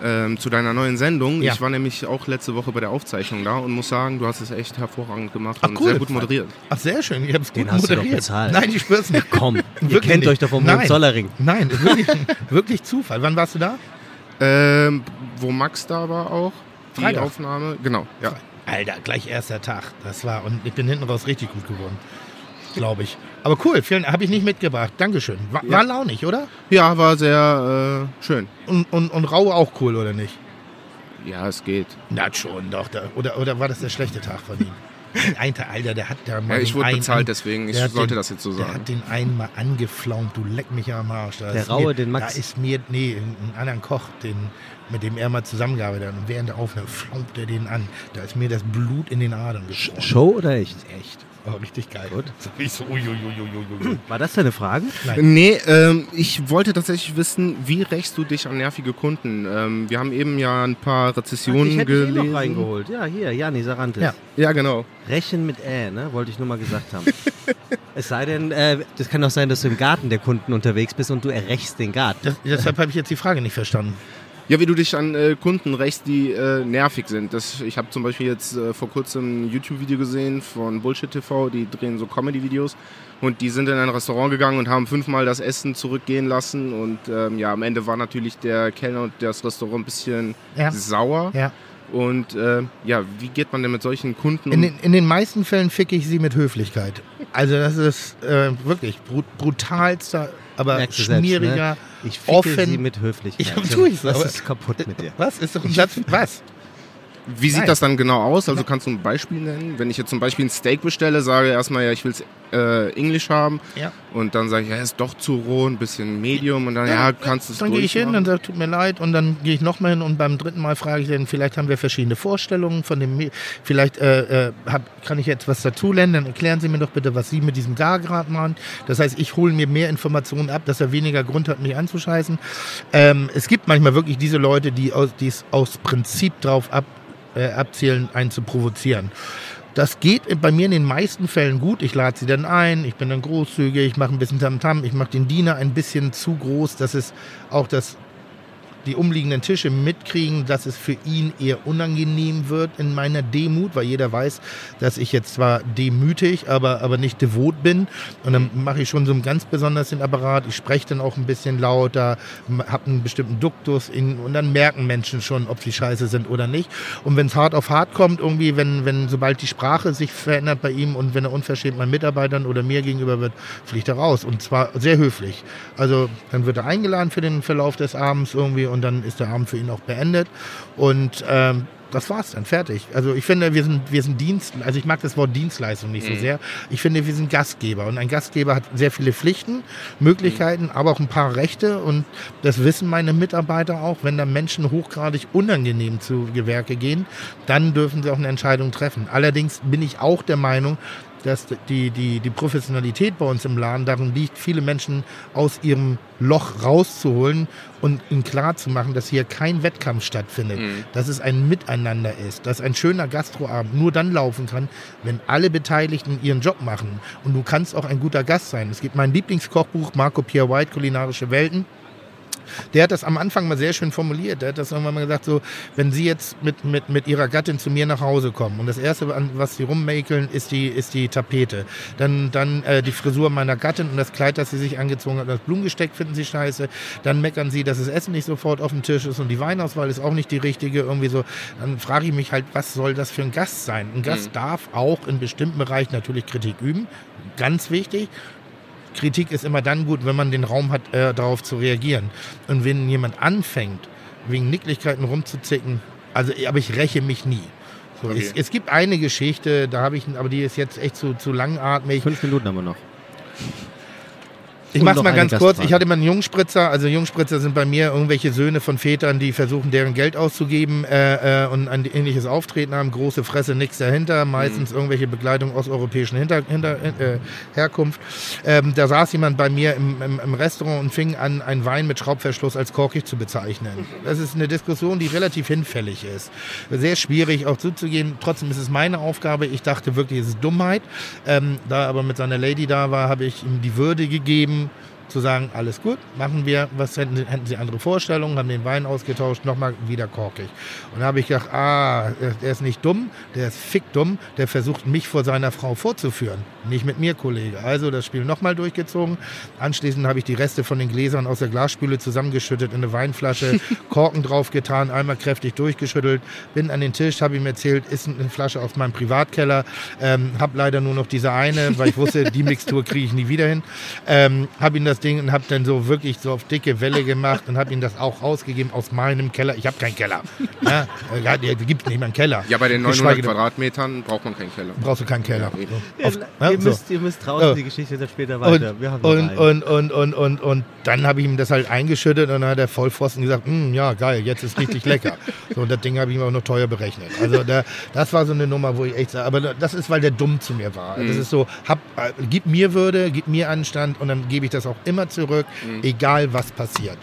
ähm, zu deiner neuen Sendung. Ja. Ich war nämlich auch letzte Woche bei der Aufzeichnung da und muss sagen, du hast es echt hervorragend gemacht Ach, und cool. sehr gut moderiert. Ach, sehr schön. Ich habe es gut Den hast du doch moderiert. bezahlt. Nein, ich schwör's nicht. Komm, ihr Wirklich kennt nicht. euch doch vom Nein. Hohenzollering. Nein, wirklich, wirklich Zufall. Wann warst du da? Ähm, wo Max da war auch. Die Freitag. Aufnahme. Genau, ja. Alter, gleich erster Tag. Das war, und ich bin hinten raus richtig gut geworden. Glaube ich. Aber cool, vielen habe ich nicht mitgebracht. Dankeschön. War, Ja. war launig, oder? Ja, war sehr äh, schön. Und, und, und Rau auch cool, oder nicht? Ja, es geht. Na schon, doch. Da, oder, oder war das der schlechte Tag von ihm? Ein Tag, Alter, der hat da mal. Ja, ich den wurde einen bezahlt, deswegen ich der sollte den- das jetzt so Der sagen. hat den einen mal angeflaumt, du leck mich am Arsch. Da Der ist Raue, mir, den Max. Da ist mir, nee, einen anderen Koch, den, mit dem er mal zusammengearbeitet hat. Und während der Aufnahme flaumt er den an. Da ist mir das Blut in den Adern geschossen. Show oder echt? Echt. War richtig geil. Gut. So, ich so, uiuiuiuiui. War das deine Frage? Nee, ähm, ich wollte tatsächlich wissen, wie rächst du dich an nervige Kunden? Ähm, wir haben eben ja ein paar Rezessionen ich hätte dich eh gelesen. noch reingeholt. Ja, hier, Jani Sarantis. Ja. Ja, genau. Rechen mit Ä, ne? Wollte ich nur mal gesagt haben. es sei denn, äh, das kann doch sein, dass du im Garten der Kunden unterwegs bist und du errächst den Garten. Das, deshalb habe ich jetzt die Frage nicht verstanden. Ja, wie du dich an äh, Kunden rächst, die äh, nervig sind. Das, ich habe zum Beispiel jetzt äh, vor kurzem ein YouTube-Video gesehen von Bullshit TV, die drehen so Comedy-Videos und die sind in ein Restaurant gegangen und haben fünfmal das Essen zurückgehen lassen und ähm, ja, am Ende war natürlich der Kellner und das Restaurant ein bisschen Ja. sauer. Ja. Und äh, ja, wie geht man denn mit solchen Kunden In um? den, in den meisten Fällen ficke ich sie mit Höflichkeit. Also das ist äh, wirklich brut brutalster, aber Merkst du selbst, schmieriger, ne? Ich ficke offen. sie mit Höflichkeit. Ja, tue ich Was ist kaputt mit dir? Was ist doch ein Satz? Was? Wie sieht Nein. das dann genau aus? Also kannst du ein Beispiel nennen? Wenn ich jetzt zum Beispiel ein Steak bestelle, sage erstmal, ja, ich will es äh, Englisch haben. Ja. Und dann sage ich, ja, ist doch zu roh, ein bisschen Medium. Und dann, ja, kannst du es Dann gehe ich hin und sage, tut mir leid. Und dann gehe ich nochmal hin und beim dritten Mal frage ich dann, vielleicht haben wir verschiedene Vorstellungen von dem, Me- vielleicht äh, äh, hab, kann ich jetzt was dazulernen, dann erklären Sie mir doch bitte, was Sie mit diesem Gargrad machen. Das heißt, ich hole mir mehr Informationen ab, dass er weniger Grund hat, mich anzuscheißen. Ähm, es gibt manchmal wirklich diese Leute, die es aus Prinzip drauf ab, äh, abzielen, einen zu provozieren. Das geht bei mir in den meisten Fällen gut. Ich lade sie dann ein, ich bin dann großzügig, ich mache ein bisschen Tamtam, ich mache den Diener ein bisschen zu groß, dass es auch das die umliegenden Tische mitkriegen, dass es für ihn eher unangenehm wird in meiner Demut, weil jeder weiß, dass ich jetzt zwar demütig, aber, aber nicht devot bin. Und dann mache ich schon so ganz besonders den Apparat. Ich spreche dann auch ein bisschen lauter, habe einen bestimmten Duktus in, und dann merken Menschen schon, ob sie scheiße sind oder nicht. Und wenn es hart auf hart kommt, irgendwie, wenn, wenn sobald die Sprache sich verändert bei ihm und wenn er unverschämt meinen Mitarbeitern oder mir gegenüber wird, fliegt er raus. Und zwar sehr höflich. Also dann wird er eingeladen für den Verlauf des Abends irgendwie und dann ist der Abend für ihn auch beendet. Und ähm, das war's dann, fertig. Also ich finde, wir sind, wir sind Dienst, also ich mag das Wort Dienstleistung nicht so sehr. Ich finde, wir sind Gastgeber und ein Gastgeber hat sehr viele Pflichten, Möglichkeiten, aber auch ein paar Rechte und das wissen meine Mitarbeiter auch. Wenn da Menschen hochgradig unangenehm zu Gewerke gehen, dann dürfen sie auch eine Entscheidung treffen. Allerdings bin ich auch der Meinung, dass die, die, die Professionalität bei uns im Laden darin liegt, viele Menschen aus ihrem Loch rauszuholen und ihnen klarzumachen, dass hier kein Wettkampf stattfindet, dass es ein Miteinander ist, dass ein schöner Gastroabend nur dann laufen kann, wenn alle Beteiligten ihren Job machen. Und du kannst auch ein guter Gast sein. Es gibt mein Lieblingskochbuch, Marco Pierre White, Kulinarische Welten. Der hat das am Anfang mal sehr schön formuliert. Der hat das irgendwann mal gesagt, so, wenn Sie jetzt mit, mit, mit Ihrer Gattin zu mir nach Hause kommen und das Erste, was Sie rummäkeln, ist die, ist die Tapete. Dann, dann äh, die Frisur meiner Gattin und das Kleid, das sie sich angezogen hat, das Blumengesteck finden Sie scheiße. Dann meckern Sie, dass das Essen nicht sofort auf dem Tisch ist und die Weinauswahl ist auch nicht die richtige. Irgendwie so. Dann frage ich mich halt, was soll das für ein Gast sein? Ein Gast darf auch in bestimmten Bereichen natürlich Kritik üben. Ganz wichtig. Kritik ist immer dann gut, wenn man den Raum hat, äh, darauf zu reagieren. Und wenn jemand anfängt, wegen Nicklichkeiten rumzuzicken, also aber ich räche mich nie. So, Okay. es, es gibt eine Geschichte, da habe ich, aber die ist jetzt echt zu, zu langatmig. Fünf Minuten haben wir noch. Ich mach's mal ganz kurz. Ich hatte mal einen Jungspritzer. Also Jungspritzer sind bei mir irgendwelche Söhne von Vätern, die versuchen, deren Geld auszugeben äh, äh, und ein ähnliches Auftreten haben. Große Fresse, nichts dahinter. Meistens irgendwelche Begleitung osteuropäischen Hinter, Hinter, äh, Herkunft. Ähm, da saß jemand bei mir im, im, im Restaurant und fing an, einen Wein mit Schraubverschluss als korkig zu bezeichnen. Das ist eine Diskussion, die relativ hinfällig ist. Sehr schwierig auch zuzugehen. Trotzdem ist es meine Aufgabe. Ich dachte wirklich, es ist Dummheit. Ähm, da er aber mit seiner Lady da war, habe ich ihm die Würde gegeben, um, zu sagen, alles gut, machen wir, was hätten, Sie- hätten Sie andere Vorstellungen, haben den Wein ausgetauscht, nochmal wieder korkig. Und da habe ich gedacht, ah, der- ist nicht dumm, der ist fick dumm, der versucht mich vor seiner Frau vorzuführen. Nicht mit mir, Kollege. Also das Spiel nochmal durchgezogen. Anschließend habe ich die Reste von den Gläsern aus der Glasspüle zusammengeschüttet in eine Weinflasche, Korken drauf getan, einmal kräftig durchgeschüttelt, bin an den Tisch, habe ihm erzählt, ist eine Flasche aus meinem Privatkeller, ähm, habe leider nur noch diese eine, weil ich wusste, die Mixtur kriege ich nie wieder hin. Ähm, habe ihm das Ding und habe dann so wirklich so auf dicke Welle gemacht und habe ihm das auch rausgegeben aus meinem Keller. Ich habe keinen Keller. Ja, äh, gibt nicht mal einen Keller. Ja, bei den 900 Geschweige denn- Quadratmetern braucht man keinen Keller. brauchst du keinen Keller. Ja. So. Auf, ja, ihr, so. müsst, ihr müsst draußen Oh. die Geschichte dann später Und, weiter. Wir haben und, und, und, und, und, und dann habe ich ihm das halt eingeschüttet und dann hat der Vollpfosten gesagt, "Mm, ja geil, jetzt ist richtig lecker. So, und das Ding habe ich ihm auch noch teuer berechnet. Also da, das war so eine Nummer, wo ich echt sage, aber das ist, weil der dumm zu mir war. Das ist so, hab, äh, gib mir Würde, gib mir Anstand und dann gebe ich das auch immer zurück, egal was passiert.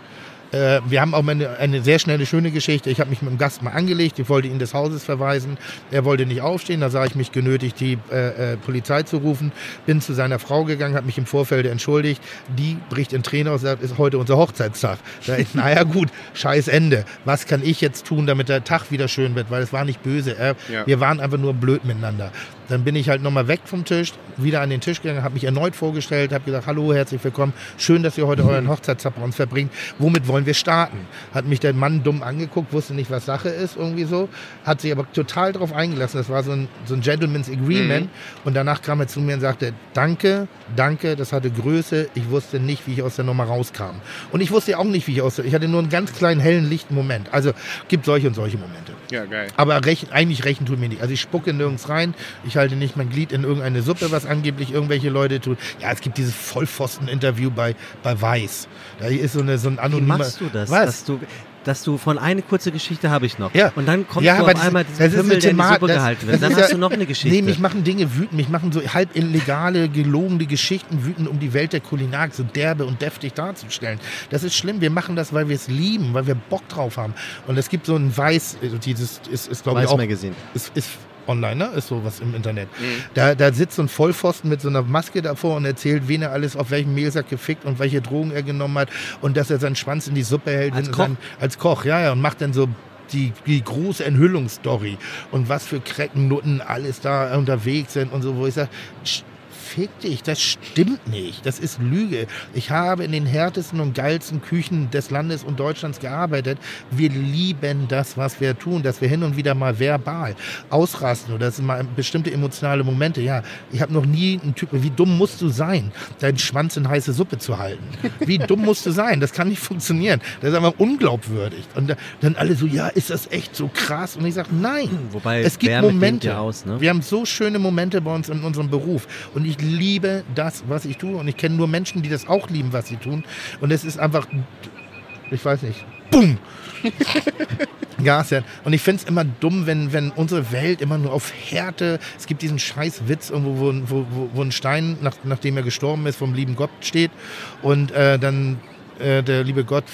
Äh, wir haben auch eine, eine sehr schnelle, schöne Geschichte. Ich habe mich mit dem Gast mal angelegt, ich wollte ihn des Hauses verweisen. Er wollte nicht aufstehen, da sah ich mich genötigt, die äh, äh, Polizei zu rufen. Bin zu seiner Frau gegangen, habe mich im Vorfeld entschuldigt. Die bricht in Tränen aus, sagt, ist heute unser Hochzeitstag. Da ich, naja gut, scheiß Ende. Was kann ich jetzt tun, damit der Tag wieder schön wird? Weil es war nicht böse. Er, Ja. Wir waren einfach nur blöd miteinander. Dann bin ich halt nochmal weg vom Tisch, wieder an den Tisch gegangen, habe mich erneut vorgestellt, habe gesagt, hallo, herzlich willkommen, schön, dass ihr heute euren Hochzeitstag bei uns verbringt. Womit wollen wir starten? Hat mich der Mann dumm angeguckt, wusste nicht, was Sache ist, irgendwie so, hat sich aber total drauf eingelassen. Das war so ein, so ein Gentleman's Agreement. Und danach kam er zu mir und sagte, danke, danke, das hatte Größe. Ich wusste nicht, wie ich aus der Nummer rauskam. Und ich wusste auch nicht, wie ich aus der, ich hatte nur einen ganz kleinen, hellen, lichten Moment. Also gibt solche und solche Momente. Ja, geil. Aber rechen, eigentlich rächen tut mir nicht. Also ich spucke nirgends rein. Ich halte nicht mein Glied in irgendeine Suppe, was angeblich irgendwelche Leute tun. Ja, es gibt dieses Vollpfosten-Interview bei, bei Weiß. Da ist so, eine, so ein Wie anonymer... machst du das? Was? Dass du, dass du von eine kurze Geschichte habe ich noch. Ja. Und dann kommst Ja, du auf einmal das diesen ist Pimmel, der in die Suppe das- gehalten wird. Dann ist hast ja- du noch eine Geschichte. Nee, mich machen Dinge wütend. Mich machen so halb illegale, gelogene Geschichten wütend, um die Welt der Kulinarik so derbe und deftig darzustellen. Das ist schlimm. Wir machen das, weil wir es lieben, weil wir Bock drauf haben. Und es gibt so ein Weiß, also dieses ist, ist glaube ich auch Magazine. ist, ist online, ne? Ist sowas im Internet. Da, da sitzt so ein Vollpfosten mit so einer Maske davor und erzählt, wen er alles auf welchem Mehlsack gefickt und welche Drogen er genommen hat und dass er seinen Schwanz in die Suppe hält. Als Koch? Sein, als Koch, ja, ja. Und macht dann so die, die große Enthüllungsstory und was für Kreckennutten alles da unterwegs sind und so, wo ich sage, fick dich, das stimmt nicht. Das ist Lüge. Ich habe in den härtesten und geilsten Küchen des Landes und Deutschlands gearbeitet. Wir lieben das, was wir tun, dass wir hin und wieder mal verbal ausrasten oder das sind mal bestimmte emotionale Momente. Ja, ich habe noch nie einen Typ, wie dumm musst du sein, deinen Schwanz in heiße Suppe zu halten? Wie dumm musst du sein? Das kann nicht funktionieren. Das ist einfach unglaubwürdig. Und da- dann alle so, ja, ist das echt so krass? Und ich sage, nein. Wobei es gibt Momente. aus, ne? Wir haben so schöne Momente bei uns in unserem Beruf. Und ich liebe das, was ich tue. Und ich kenne nur Menschen, die das auch lieben, was sie tun. Und es ist einfach, ich weiß nicht, bumm. Ja, ist ja. Und ich finde es immer dumm, wenn, wenn unsere Welt immer nur auf Härte. Es gibt diesen scheiß Witz irgendwo, wo, wo, wo, wo ein Stein, nach, nachdem er gestorben ist, vom lieben Gott steht. Und äh, dann äh, der liebe Gott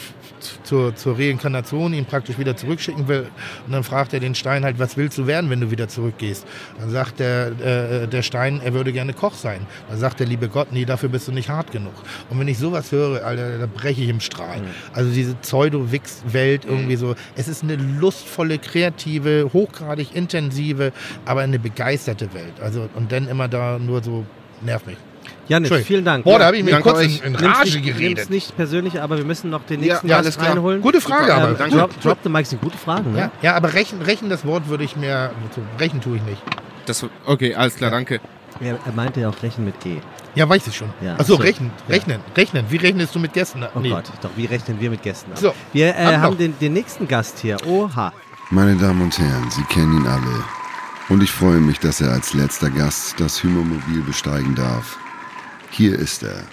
zur, zur Reinkarnation ihn praktisch wieder zurückschicken will. Und dann fragt er den Stein halt, was willst du werden, wenn du wieder zurückgehst? Dann sagt der, äh, der Stein, er würde gerne Koch sein. Dann sagt der liebe Gott, nee, dafür bist du nicht hart genug. Und wenn ich sowas höre, Alter, da breche ich im Strahl. Also diese Pseudo-Wix-Welt irgendwie so. Es ist eine lustvolle, kreative, hochgradig intensive, aber eine begeisterte Welt. Also und dann immer da nur so nervt mich. Janis, vielen Dank. Boah, da habe ich mir kurz in, euch. in Nimm's Rage nimm's geredet. nicht persönlich, aber wir müssen noch den Ja, nächsten ja, Gast alles klar. reinholen. Gute Frage, aber. Ähm, danke. drop, drop the Mic sind gute Fragen, ne? Ja, ja, aber rechnen, rechnen das Wort würde ich mir. so, Rechnen tue ich nicht. Das, okay, alles klar, danke. Er, er meinte ja auch Rechnen mit E. Ja, weiß ich schon. Ja, Achso, so. rechnen, Ja. rechnen, rechnen. Wie rechnest du mit Gästen? Oh Nee. Gott, doch, wie rechnen wir mit Gästen ab? So, Wir äh, ab haben den, den nächsten Gast hier. Oha. Meine Damen und Herren, Sie kennen ihn alle. Und ich freue mich, dass er als letzter Gast das Hymermobil besteigen darf. Hier ist er.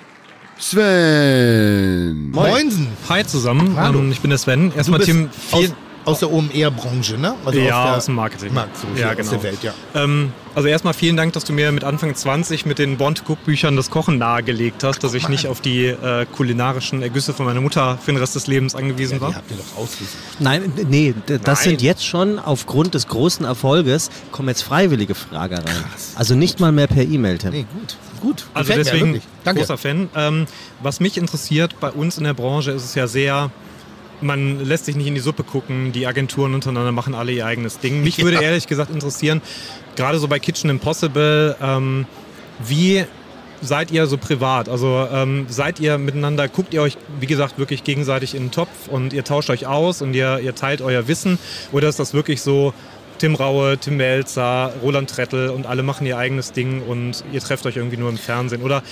Sven! Moinsen. Hi zusammen, Hallo. ähm, ich bin der Sven. Erstmal bist Tim, aus, vielen, aus der OMR-Branche, ne? Also ja, der- aus dem Marketing. Markt, so ja, genau. aus der Welt, ja. Ähm, also erstmal vielen Dank, dass du mir mit Anfang 20 mit den Born to Cook Büchern das Kochen nahegelegt hast, dass ich nicht auf die äh, kulinarischen Ergüsse von meiner Mutter für den Rest des Lebens angewiesen Die war. habt ihr doch ausgesucht. Nein, nee, das Nein. sind jetzt schon aufgrund des großen Erfolges, kommen jetzt freiwillige Fragen rein. Also nicht mal mehr per E-Mail, Tim. Nee, gut. Gut. Also mir, deswegen wirklich. Danke. großer Fan. Ähm, was mich interessiert, bei uns in der Branche ist es ja sehr, man lässt sich nicht in die Suppe gucken, die Agenturen untereinander machen alle ihr eigenes Ding. Mich würde ehrlich gesagt interessieren, gerade so bei Kitchen Impossible, ähm, wie seid ihr so privat? Also ähm, seid ihr miteinander, guckt ihr euch, wie gesagt, wirklich gegenseitig in den Topf und ihr tauscht euch aus und ihr, ihr teilt euer Wissen? Oder ist das wirklich so, Tim Raue, Tim Melzer, Roland Trettel und alle machen ihr eigenes Ding und ihr trefft euch irgendwie nur im Fernsehen? Oder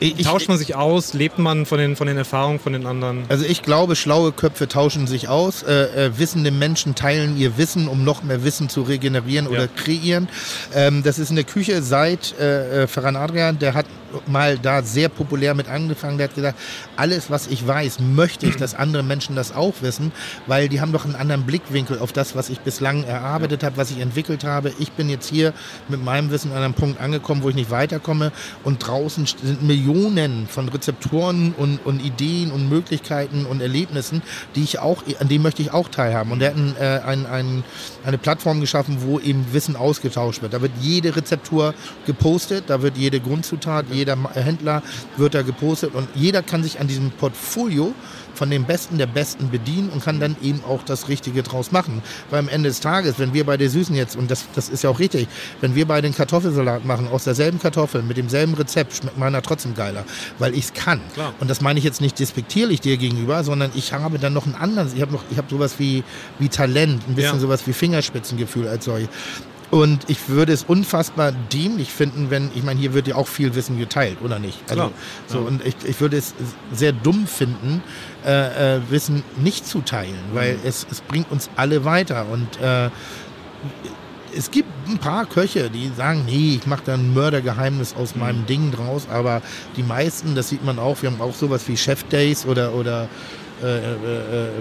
Ich, tauscht man sich aus? Lebt man von den, von den Erfahrungen von den anderen? Also ich glaube, schlaue Köpfe tauschen sich aus. Äh, äh, wissende Menschen teilen ihr Wissen, um noch mehr Wissen zu regenerieren oder Ja. kreieren. Ähm, das ist in der Küche seit äh, äh, Ferran Adrian, der hat mal da sehr populär mit angefangen. Der hat gesagt, alles, was ich weiß, möchte ich, dass andere Menschen das auch wissen, weil die haben doch einen anderen Blickwinkel auf das, was ich bislang erarbeitet habe, was ich entwickelt habe. Ich bin jetzt hier mit meinem Wissen an einem Punkt angekommen, wo ich nicht weiterkomme und draußen sind Millionen von Rezeptoren und, und Ideen und Möglichkeiten und Erlebnissen, die ich auch, an denen möchte ich auch teilhaben. Und er hat ein, äh, ein, ein, eine Plattform geschaffen, wo eben Wissen ausgetauscht wird. Da wird jede Rezeptur gepostet, da wird jede Grundzutat, jeder Händler wird da gepostet und jeder kann sich an diesem Portfolio von dem Besten der Besten bedienen und kann dann eben auch das Richtige draus machen. Weil am Ende des Tages, wenn wir bei der Süßen jetzt, und das, das ist ja auch richtig, wenn wir beide einen Kartoffelsalat machen aus derselben Kartoffel mit demselben Rezept, schmeckt meiner trotzdem geiler, weil ich es kann. Klar. Und das meine ich jetzt nicht despektierlich dir gegenüber, sondern ich habe dann noch einen anderen, ich habe noch, ich habe sowas wie, wie Talent, ein bisschen Ja. sowas wie Fingerspitzengefühl als solche. Und ich würde es unfassbar dämlich finden, wenn, ich meine, hier wird ja auch viel Wissen geteilt, oder nicht? Also, Klar. so, und ich, ich würde es sehr dumm finden, äh, äh, Wissen nicht zu teilen, weil es, es bringt uns alle weiter. Und äh, es gibt ein paar Köche, die sagen, nee, ich mache da ein Mördergeheimnis aus meinem Ding draus, aber die meisten, das sieht man auch, wir haben auch sowas wie Chef Days oder, oder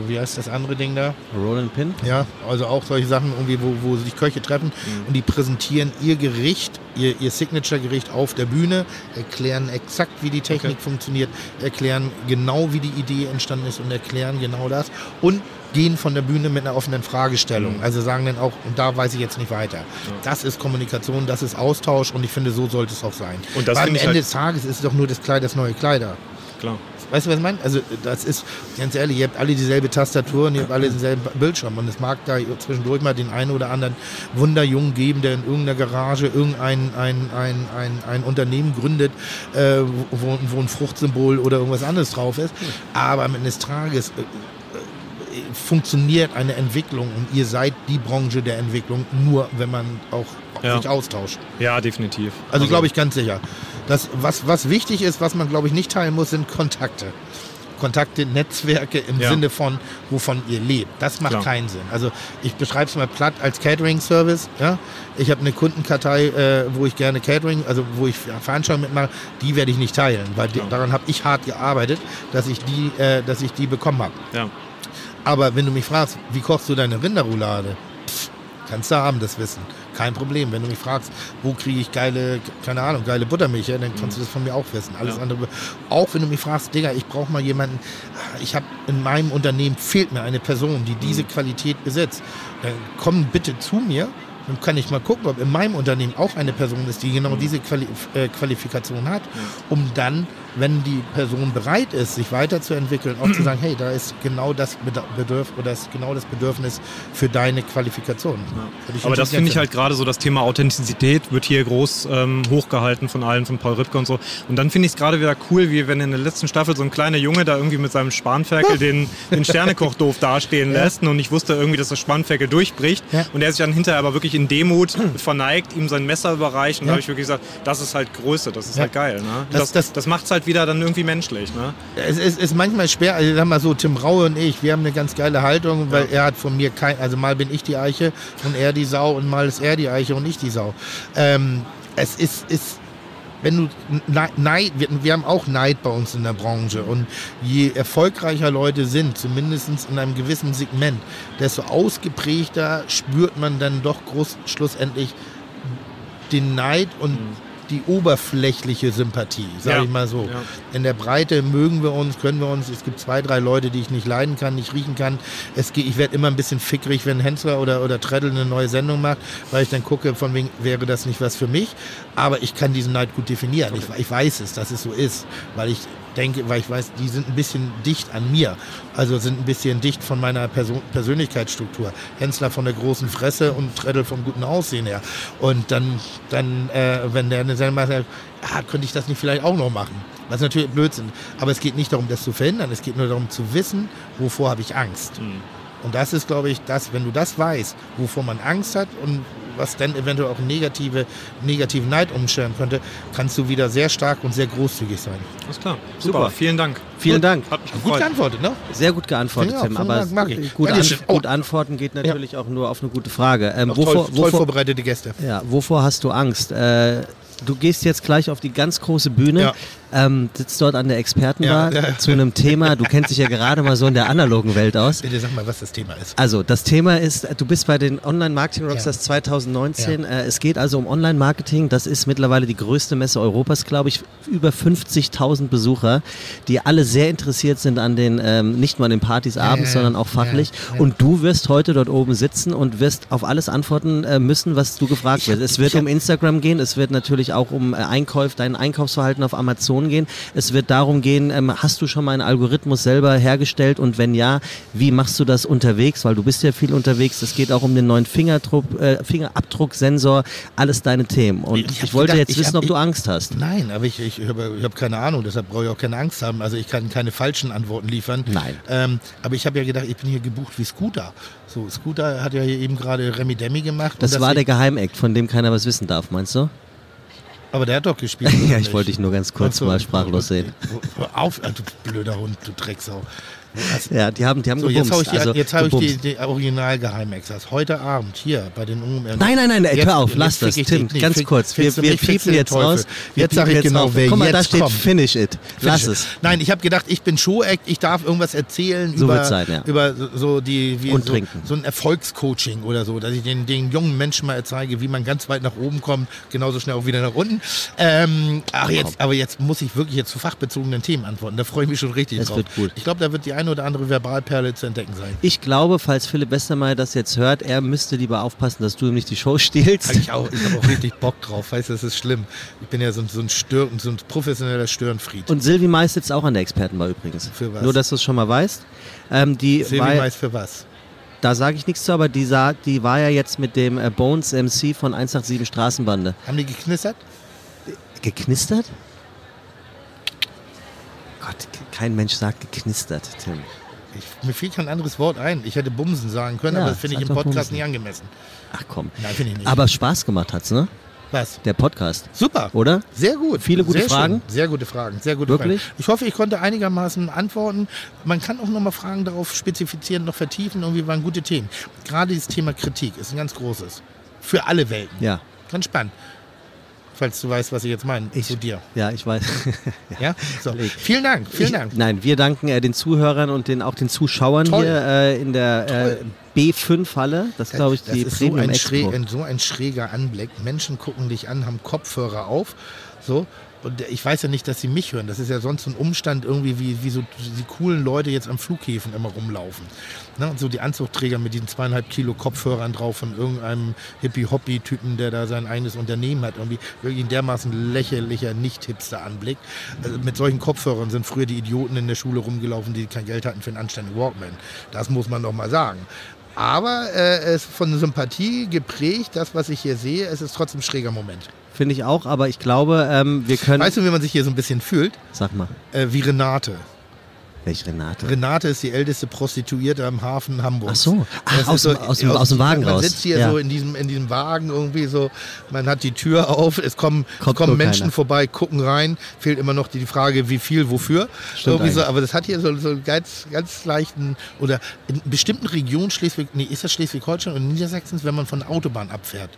wie heißt das andere Ding da? Roland Pin. Ja, also auch solche Sachen, irgendwie, wo, wo sich Köche treffen und die präsentieren ihr Gericht, ihr, ihr Signature-Gericht auf der Bühne, erklären exakt, wie die Technik funktioniert, erklären genau, wie die Idee entstanden ist und erklären genau das und gehen von der Bühne mit einer offenen Fragestellung. Also sagen dann auch, und da weiß ich jetzt nicht weiter. Das ist Kommunikation, das ist Austausch und ich finde, so sollte es auch sein. Und das Weil am Ende halt- des Tages ist es doch nur das Kleid, das neue Kleider. Klar. Weißt du, was ich meine? Also das ist, ganz ehrlich, ihr habt alle dieselbe Tastatur und ihr habt alle denselben Bildschirm. Und es mag da zwischendurch mal den einen oder anderen Wunderjungen geben, der in irgendeiner Garage irgendein ein, ein, ein, ein Unternehmen gründet, äh, wo, wo ein Fruchtsymbol oder irgendwas anderes drauf ist. Aber am Ende des Tages äh, äh, funktioniert eine Entwicklung und ihr seid die Branche der Entwicklung nur, wenn man auch Ja. sich austauscht. Ja, definitiv. Also glaube ich ganz sicher. Das, was, was wichtig ist, was man glaube ich nicht teilen muss, sind Kontakte. Kontakte, Netzwerke im Ja. Sinne von, wovon ihr lebt. Das macht Klar. keinen Sinn. Also ich beschreibe es mal platt als Catering-Service. Ja? Ich habe eine Kundenkartei, äh, wo ich gerne Catering, also wo ich Veranstaltungen mitmache, die werde ich nicht teilen, weil die, daran habe ich hart gearbeitet, dass ich die, äh, dass ich die bekommen habe. Ja. Aber wenn du mich fragst, wie kochst du deine Rinderroulade? Pff, kannst du haben, das Wissen. Kein Problem. Wenn du mich fragst, wo kriege ich geile, keine Ahnung, geile Buttermilch, her, dann kannst du das von mir auch wissen. Alles Ja. andere. Auch wenn du mich fragst, Digga, ich brauche mal jemanden, ich habe in meinem Unternehmen fehlt mir eine Person, die diese Qualität besitzt. Dann komm bitte zu mir. Dann kann ich mal gucken, ob in meinem Unternehmen auch eine Person ist, die genau diese Quali äh, Qualifikation hat, um dann, wenn die Person bereit ist, sich weiterzuentwickeln, auch zu sagen, hey, da ist genau das Bedürf oder ist genau das Bedürfnis für deine Qualifikation. Ich Aber das finde ich halt gerade so, das Thema Authentizität wird hier groß ähm, hochgehalten von allen, von Paul Ripke und so. Und dann finde ich es gerade wieder cool, wie wenn in der letzten Staffel so ein kleiner Junge da irgendwie mit seinem Spanferkel den, den Sternekoch doof dastehen lässt und ich wusste irgendwie, dass das Spanferkel durchbricht Ja. und er sich dann hinterher aber wirklich in Demut verneigt, ihm sein Messer überreicht und Ja. da habe ich wirklich gesagt, das ist halt Größe, das ist Ja. halt geil. Ne? Das- Das, das- das, das macht es halt wieder dann irgendwie menschlich. Ne? Es ist, ist manchmal schwer, also sag mal so, Tim Raue und ich, wir haben eine ganz geile Haltung, weil er hat von mir kein, also mal bin ich die Eiche und er die Sau und mal ist er die Eiche und ich die Sau. Ähm, es ist, ist wenn du Nei- Neid, wir, wir haben auch Neid bei uns in der Branche und je erfolgreicher Leute sind, zumindest in einem gewissen Segment, desto ausgeprägter spürt man dann doch groß, schlussendlich den Neid und die oberflächliche Sympathie, sage Ja. ich mal so. Ja. In der Breite mögen wir uns, können wir uns. Es gibt zwei, drei Leute, die ich nicht leiden kann, nicht riechen kann. Es ich werde immer ein bisschen fickrig, wenn Hensler oder, oder Treddle eine neue Sendung macht, weil ich dann gucke, von wegen wäre das nicht was für mich. Aber ich kann diesen Neid gut definieren. Ich, ich weiß es, dass es so ist, weil ich denke, weil ich weiß, die sind ein bisschen dicht an mir. Also sind ein bisschen dicht von meiner Person, Persönlichkeitsstruktur. Hensler von der großen Fresse und Treddle vom guten Aussehen her. Und dann, dann äh, wenn der eine Sendung macht, sagt, ah, könnte ich das nicht vielleicht auch noch machen? Was natürlich Blödsinn. Aber es geht nicht darum, das zu verhindern. Es geht nur darum zu wissen, wovor habe ich Angst. Und das ist, glaube ich, das, wenn du das weißt, wovor man Angst hat und was dann eventuell auch negative, negativen Neid umscheren könnte, kannst du wieder sehr stark und sehr großzügig sein. Alles klar. Super. Super. Vielen Dank. Vielen Dank. Hat mich Gut geantwortet, ne? Sehr gut geantwortet, Ja, Tim. Aber Dank, mag ich. gut, an, Dankeschön. Oh. gut antworten geht natürlich auch nur auf eine gute Frage. Ähm, wovor, toll, toll wovor, vorbereitete Gäste. ja, wovor hast du Angst? Äh, du gehst jetzt gleich auf die ganz große Bühne, Ja. ähm, sitzt dort an der Expertenbar Ja, ja. zu einem Thema. Du kennst dich ja gerade mal so in der analogen Welt aus. Bitte sag mal, was das Thema ist. Also, das Thema ist, du bist bei den Online Marketing Rockstars 2019. Äh, es geht also um Online Marketing. Das ist mittlerweile die größte Messe Europas, glaube ich. Über 50.000 Besucher, die alle sehr interessiert sind an den, ähm, nicht nur an den Partys abends, sondern auch fachlich. Und du wirst heute dort oben sitzen und wirst auf alles antworten äh, müssen, was du gefragt wirst. Es wird um Instagram gehen. Es wird natürlich auch um äh, Einkauf, dein Einkaufsverhalten auf Amazon gehen. Es wird darum gehen, ähm, hast du schon mal einen Algorithmus selber hergestellt und wenn ja, wie machst du das unterwegs? Weil du bist ja viel unterwegs. Es geht auch um den neuen Fingerdruck, äh, Fingerabdrucksensor, alles deine Themen. Und ich, Ich hab wollte gedacht, jetzt wissen, hab- ob du Angst hast. Nein, aber ich, ich, habe, habe keine Ahnung, deshalb brauche ich auch keine Angst haben. Also ich kann keine falschen Antworten liefern. Nein. Ähm, aber ich habe ja gedacht, ich bin hier gebucht wie Scooter. So, Scooter hat ja hier eben gerade Remi Demi gemacht. Das und war der Geheimakt, von dem keiner was wissen darf, meinst du? Aber der hat doch gespielt. Ja, ich wollte dich nur ganz kurz so. mal sprachlos sehen. Auf, du blöder Hund, du Drecksau. Ja, die haben, die haben So, jetzt gebumst. habe ich, die, also, jetzt hab ich die, die original Geheimextras. Heute Abend hier bei den UMR. Nein, nein, nein, Jetzt- hör auf, jetzt lass das, Tim, dich nicht. ganz Fick- kurz. Wir, wir piepen jetzt Teufel. raus. Wir Jetzt sage ich genau, raus. wer Guck mal, jetzt da steht kommt. Finish it. Lass es. Nein, ich habe gedacht, ich bin Show-Act, ich darf irgendwas erzählen So über, sein, ja. über so- die wie Und so, trinken. so ein Erfolgscoaching oder so, dass ich den, den jungen Menschen mal zeige, wie man ganz weit nach oben kommt, genauso schnell auch wieder nach unten. Ähm, ach jetzt, aber jetzt muss ich wirklich jetzt zu fachbezogenen Themen antworten. Da freue ich mich schon richtig Es drauf. wird gut. Ich glaube, da wird die eine oder andere Verbalperle zu entdecken sein. Ich glaube, falls Philipp Westermeier das jetzt hört, er müsste lieber aufpassen, dass du ihm nicht die Show stiehlst. Hab ich auch, ich habe auch richtig Bock drauf. Weißt du, das ist schlimm. Ich bin ja so, ein- so ein Stör, so ein professioneller Störenfried. Und Silvi Mais sitzt auch an der Expertenbar übrigens. Für was? Nur, dass du es schon mal weißt. Ähm, die Silvi weiß für was. da sage ich nichts zu, aber die, sah, die war ja jetzt mit dem äh, Bones MC von 187 Straßenbande. Haben die geknistert? Geknistert? Gott, kein Mensch sagt geknistert, Tim. Ich, mir fiel kein anderes Wort ein. Ich hätte Bumsen sagen können, Ja, aber das finde ich im Podcast Bumsen. nicht angemessen. Ach komm. Nein, finde ich nicht. Aber Spaß gemacht hat's, ne? was? Der Podcast. Super. Oder? Sehr gut. Viele gute Sehr Fragen? Schön. Sehr gute Fragen. Sehr gute Wirklich? Fragen. Ich hoffe, ich konnte einigermaßen antworten. Man kann auch nochmal Fragen darauf spezifizieren, noch vertiefen. Irgendwie waren gute Themen. Gerade dieses Thema Kritik ist ein ganz großes. Für alle Welten. Ja. Ganz spannend. Falls du weißt, was ich jetzt meine. Ich- Zu dir. Ja, ich weiß. Ja? So. Vielen Dank. Vielen ich, Dank. Nein, wir danken äh, den Zuhörern und den, auch den Zuschauern Toll. hier äh, in der äh, B5-Halle. Das ist, glaube ich, das die ist so Premium ein, Expo. schräg, ein, so ein schräger Anblick. Menschen gucken dich an, haben Kopfhörer auf. So. Und ich weiß ja nicht, dass sie mich hören. Das ist ja sonst so ein Umstand, irgendwie, wie, wie so die coolen Leute jetzt am Flughäfen immer rumlaufen. Ne? Und so die Anzugträger mit diesen zweieinhalb Kilo Kopfhörern drauf von irgendeinem Hippie-Hoppi-Typen, der da sein eigenes Unternehmen hat. Irgendwie wirklich ein dermaßen lächerlicher, nicht hipster Anblick. Also mit solchen Kopfhörern sind früher die Idioten in der Schule rumgelaufen, die kein Geld hatten für einen anständigen Walkman. Das muss man doch mal sagen. Aber äh, es ist von Sympathie geprägt, das, was ich hier sehe, es ist trotzdem ein schräger Moment. Finde ich auch, aber ich glaube, ähm, wir können. Weißt du, wie man sich hier so ein bisschen fühlt? Sag mal, Äh, wie Renate. Welche Renate? Renate ist die älteste Prostituierte am Hafen Hamburg. Ach so. Ach, aus dem- aus dem- aus dem Wagen man raus. sitzt hier Ja. so in diesem, in diesem Wagen irgendwie so, man hat die Tür auf, es kommen, Kommt kommen Menschen keiner. vorbei, gucken rein, fehlt immer noch die, die Frage, wie viel, wofür. Stimmt irgendwie so, aber das hat hier so, so einen ganz, ganz leichten, oder in bestimmten Regionen Schleswig, nee, ist das Schleswig-Holstein und Niedersachsen, wenn man von der Autobahn abfährt.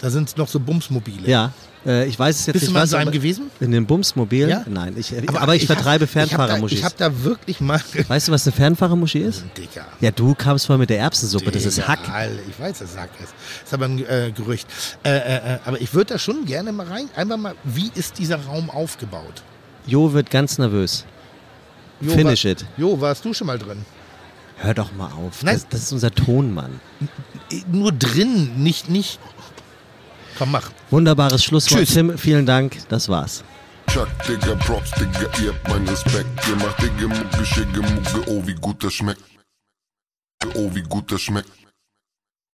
Da sind noch so Bumsmobile. Ja, äh, ich weiß es jetzt Bist nicht. du mal in einem aber- gewesen? In dem Bumsmobil? Ja? Nein, ich, aber, ich, hab- vertreibe Ich habe da, Fernfahrermuschis. ich hab da wirklich mal... Weißt du, was eine Fernfahrermuschi ist? Dicker. Ja, du kamst vorher mit der Erbsensuppe, das ist Digga, Hack. Ich weiß, dass es Hack ist. Ist aber ein äh, Gerücht. Äh, äh, äh, aber ich würde da schon gerne mal rein. Einfach mal, wie ist dieser Raum aufgebaut? Jo wird ganz nervös. Jo, Finish war, it. Jo, warst du schon mal drin? Hör doch mal auf. Nein. Das, das ist unser Tonmann. Nur drin, nicht, nicht. Komm, mach. Wunderbares Schlusswort. Tschüss. Tim, vielen Dank. Das war's. Chuck, Digga, Props, Digga, ihr habt meinen Respekt. Ihr macht Digga, Mucke, Schicke, Mucke, oh, wie gut das schmeckt. Oh, wie gut das schmeckt.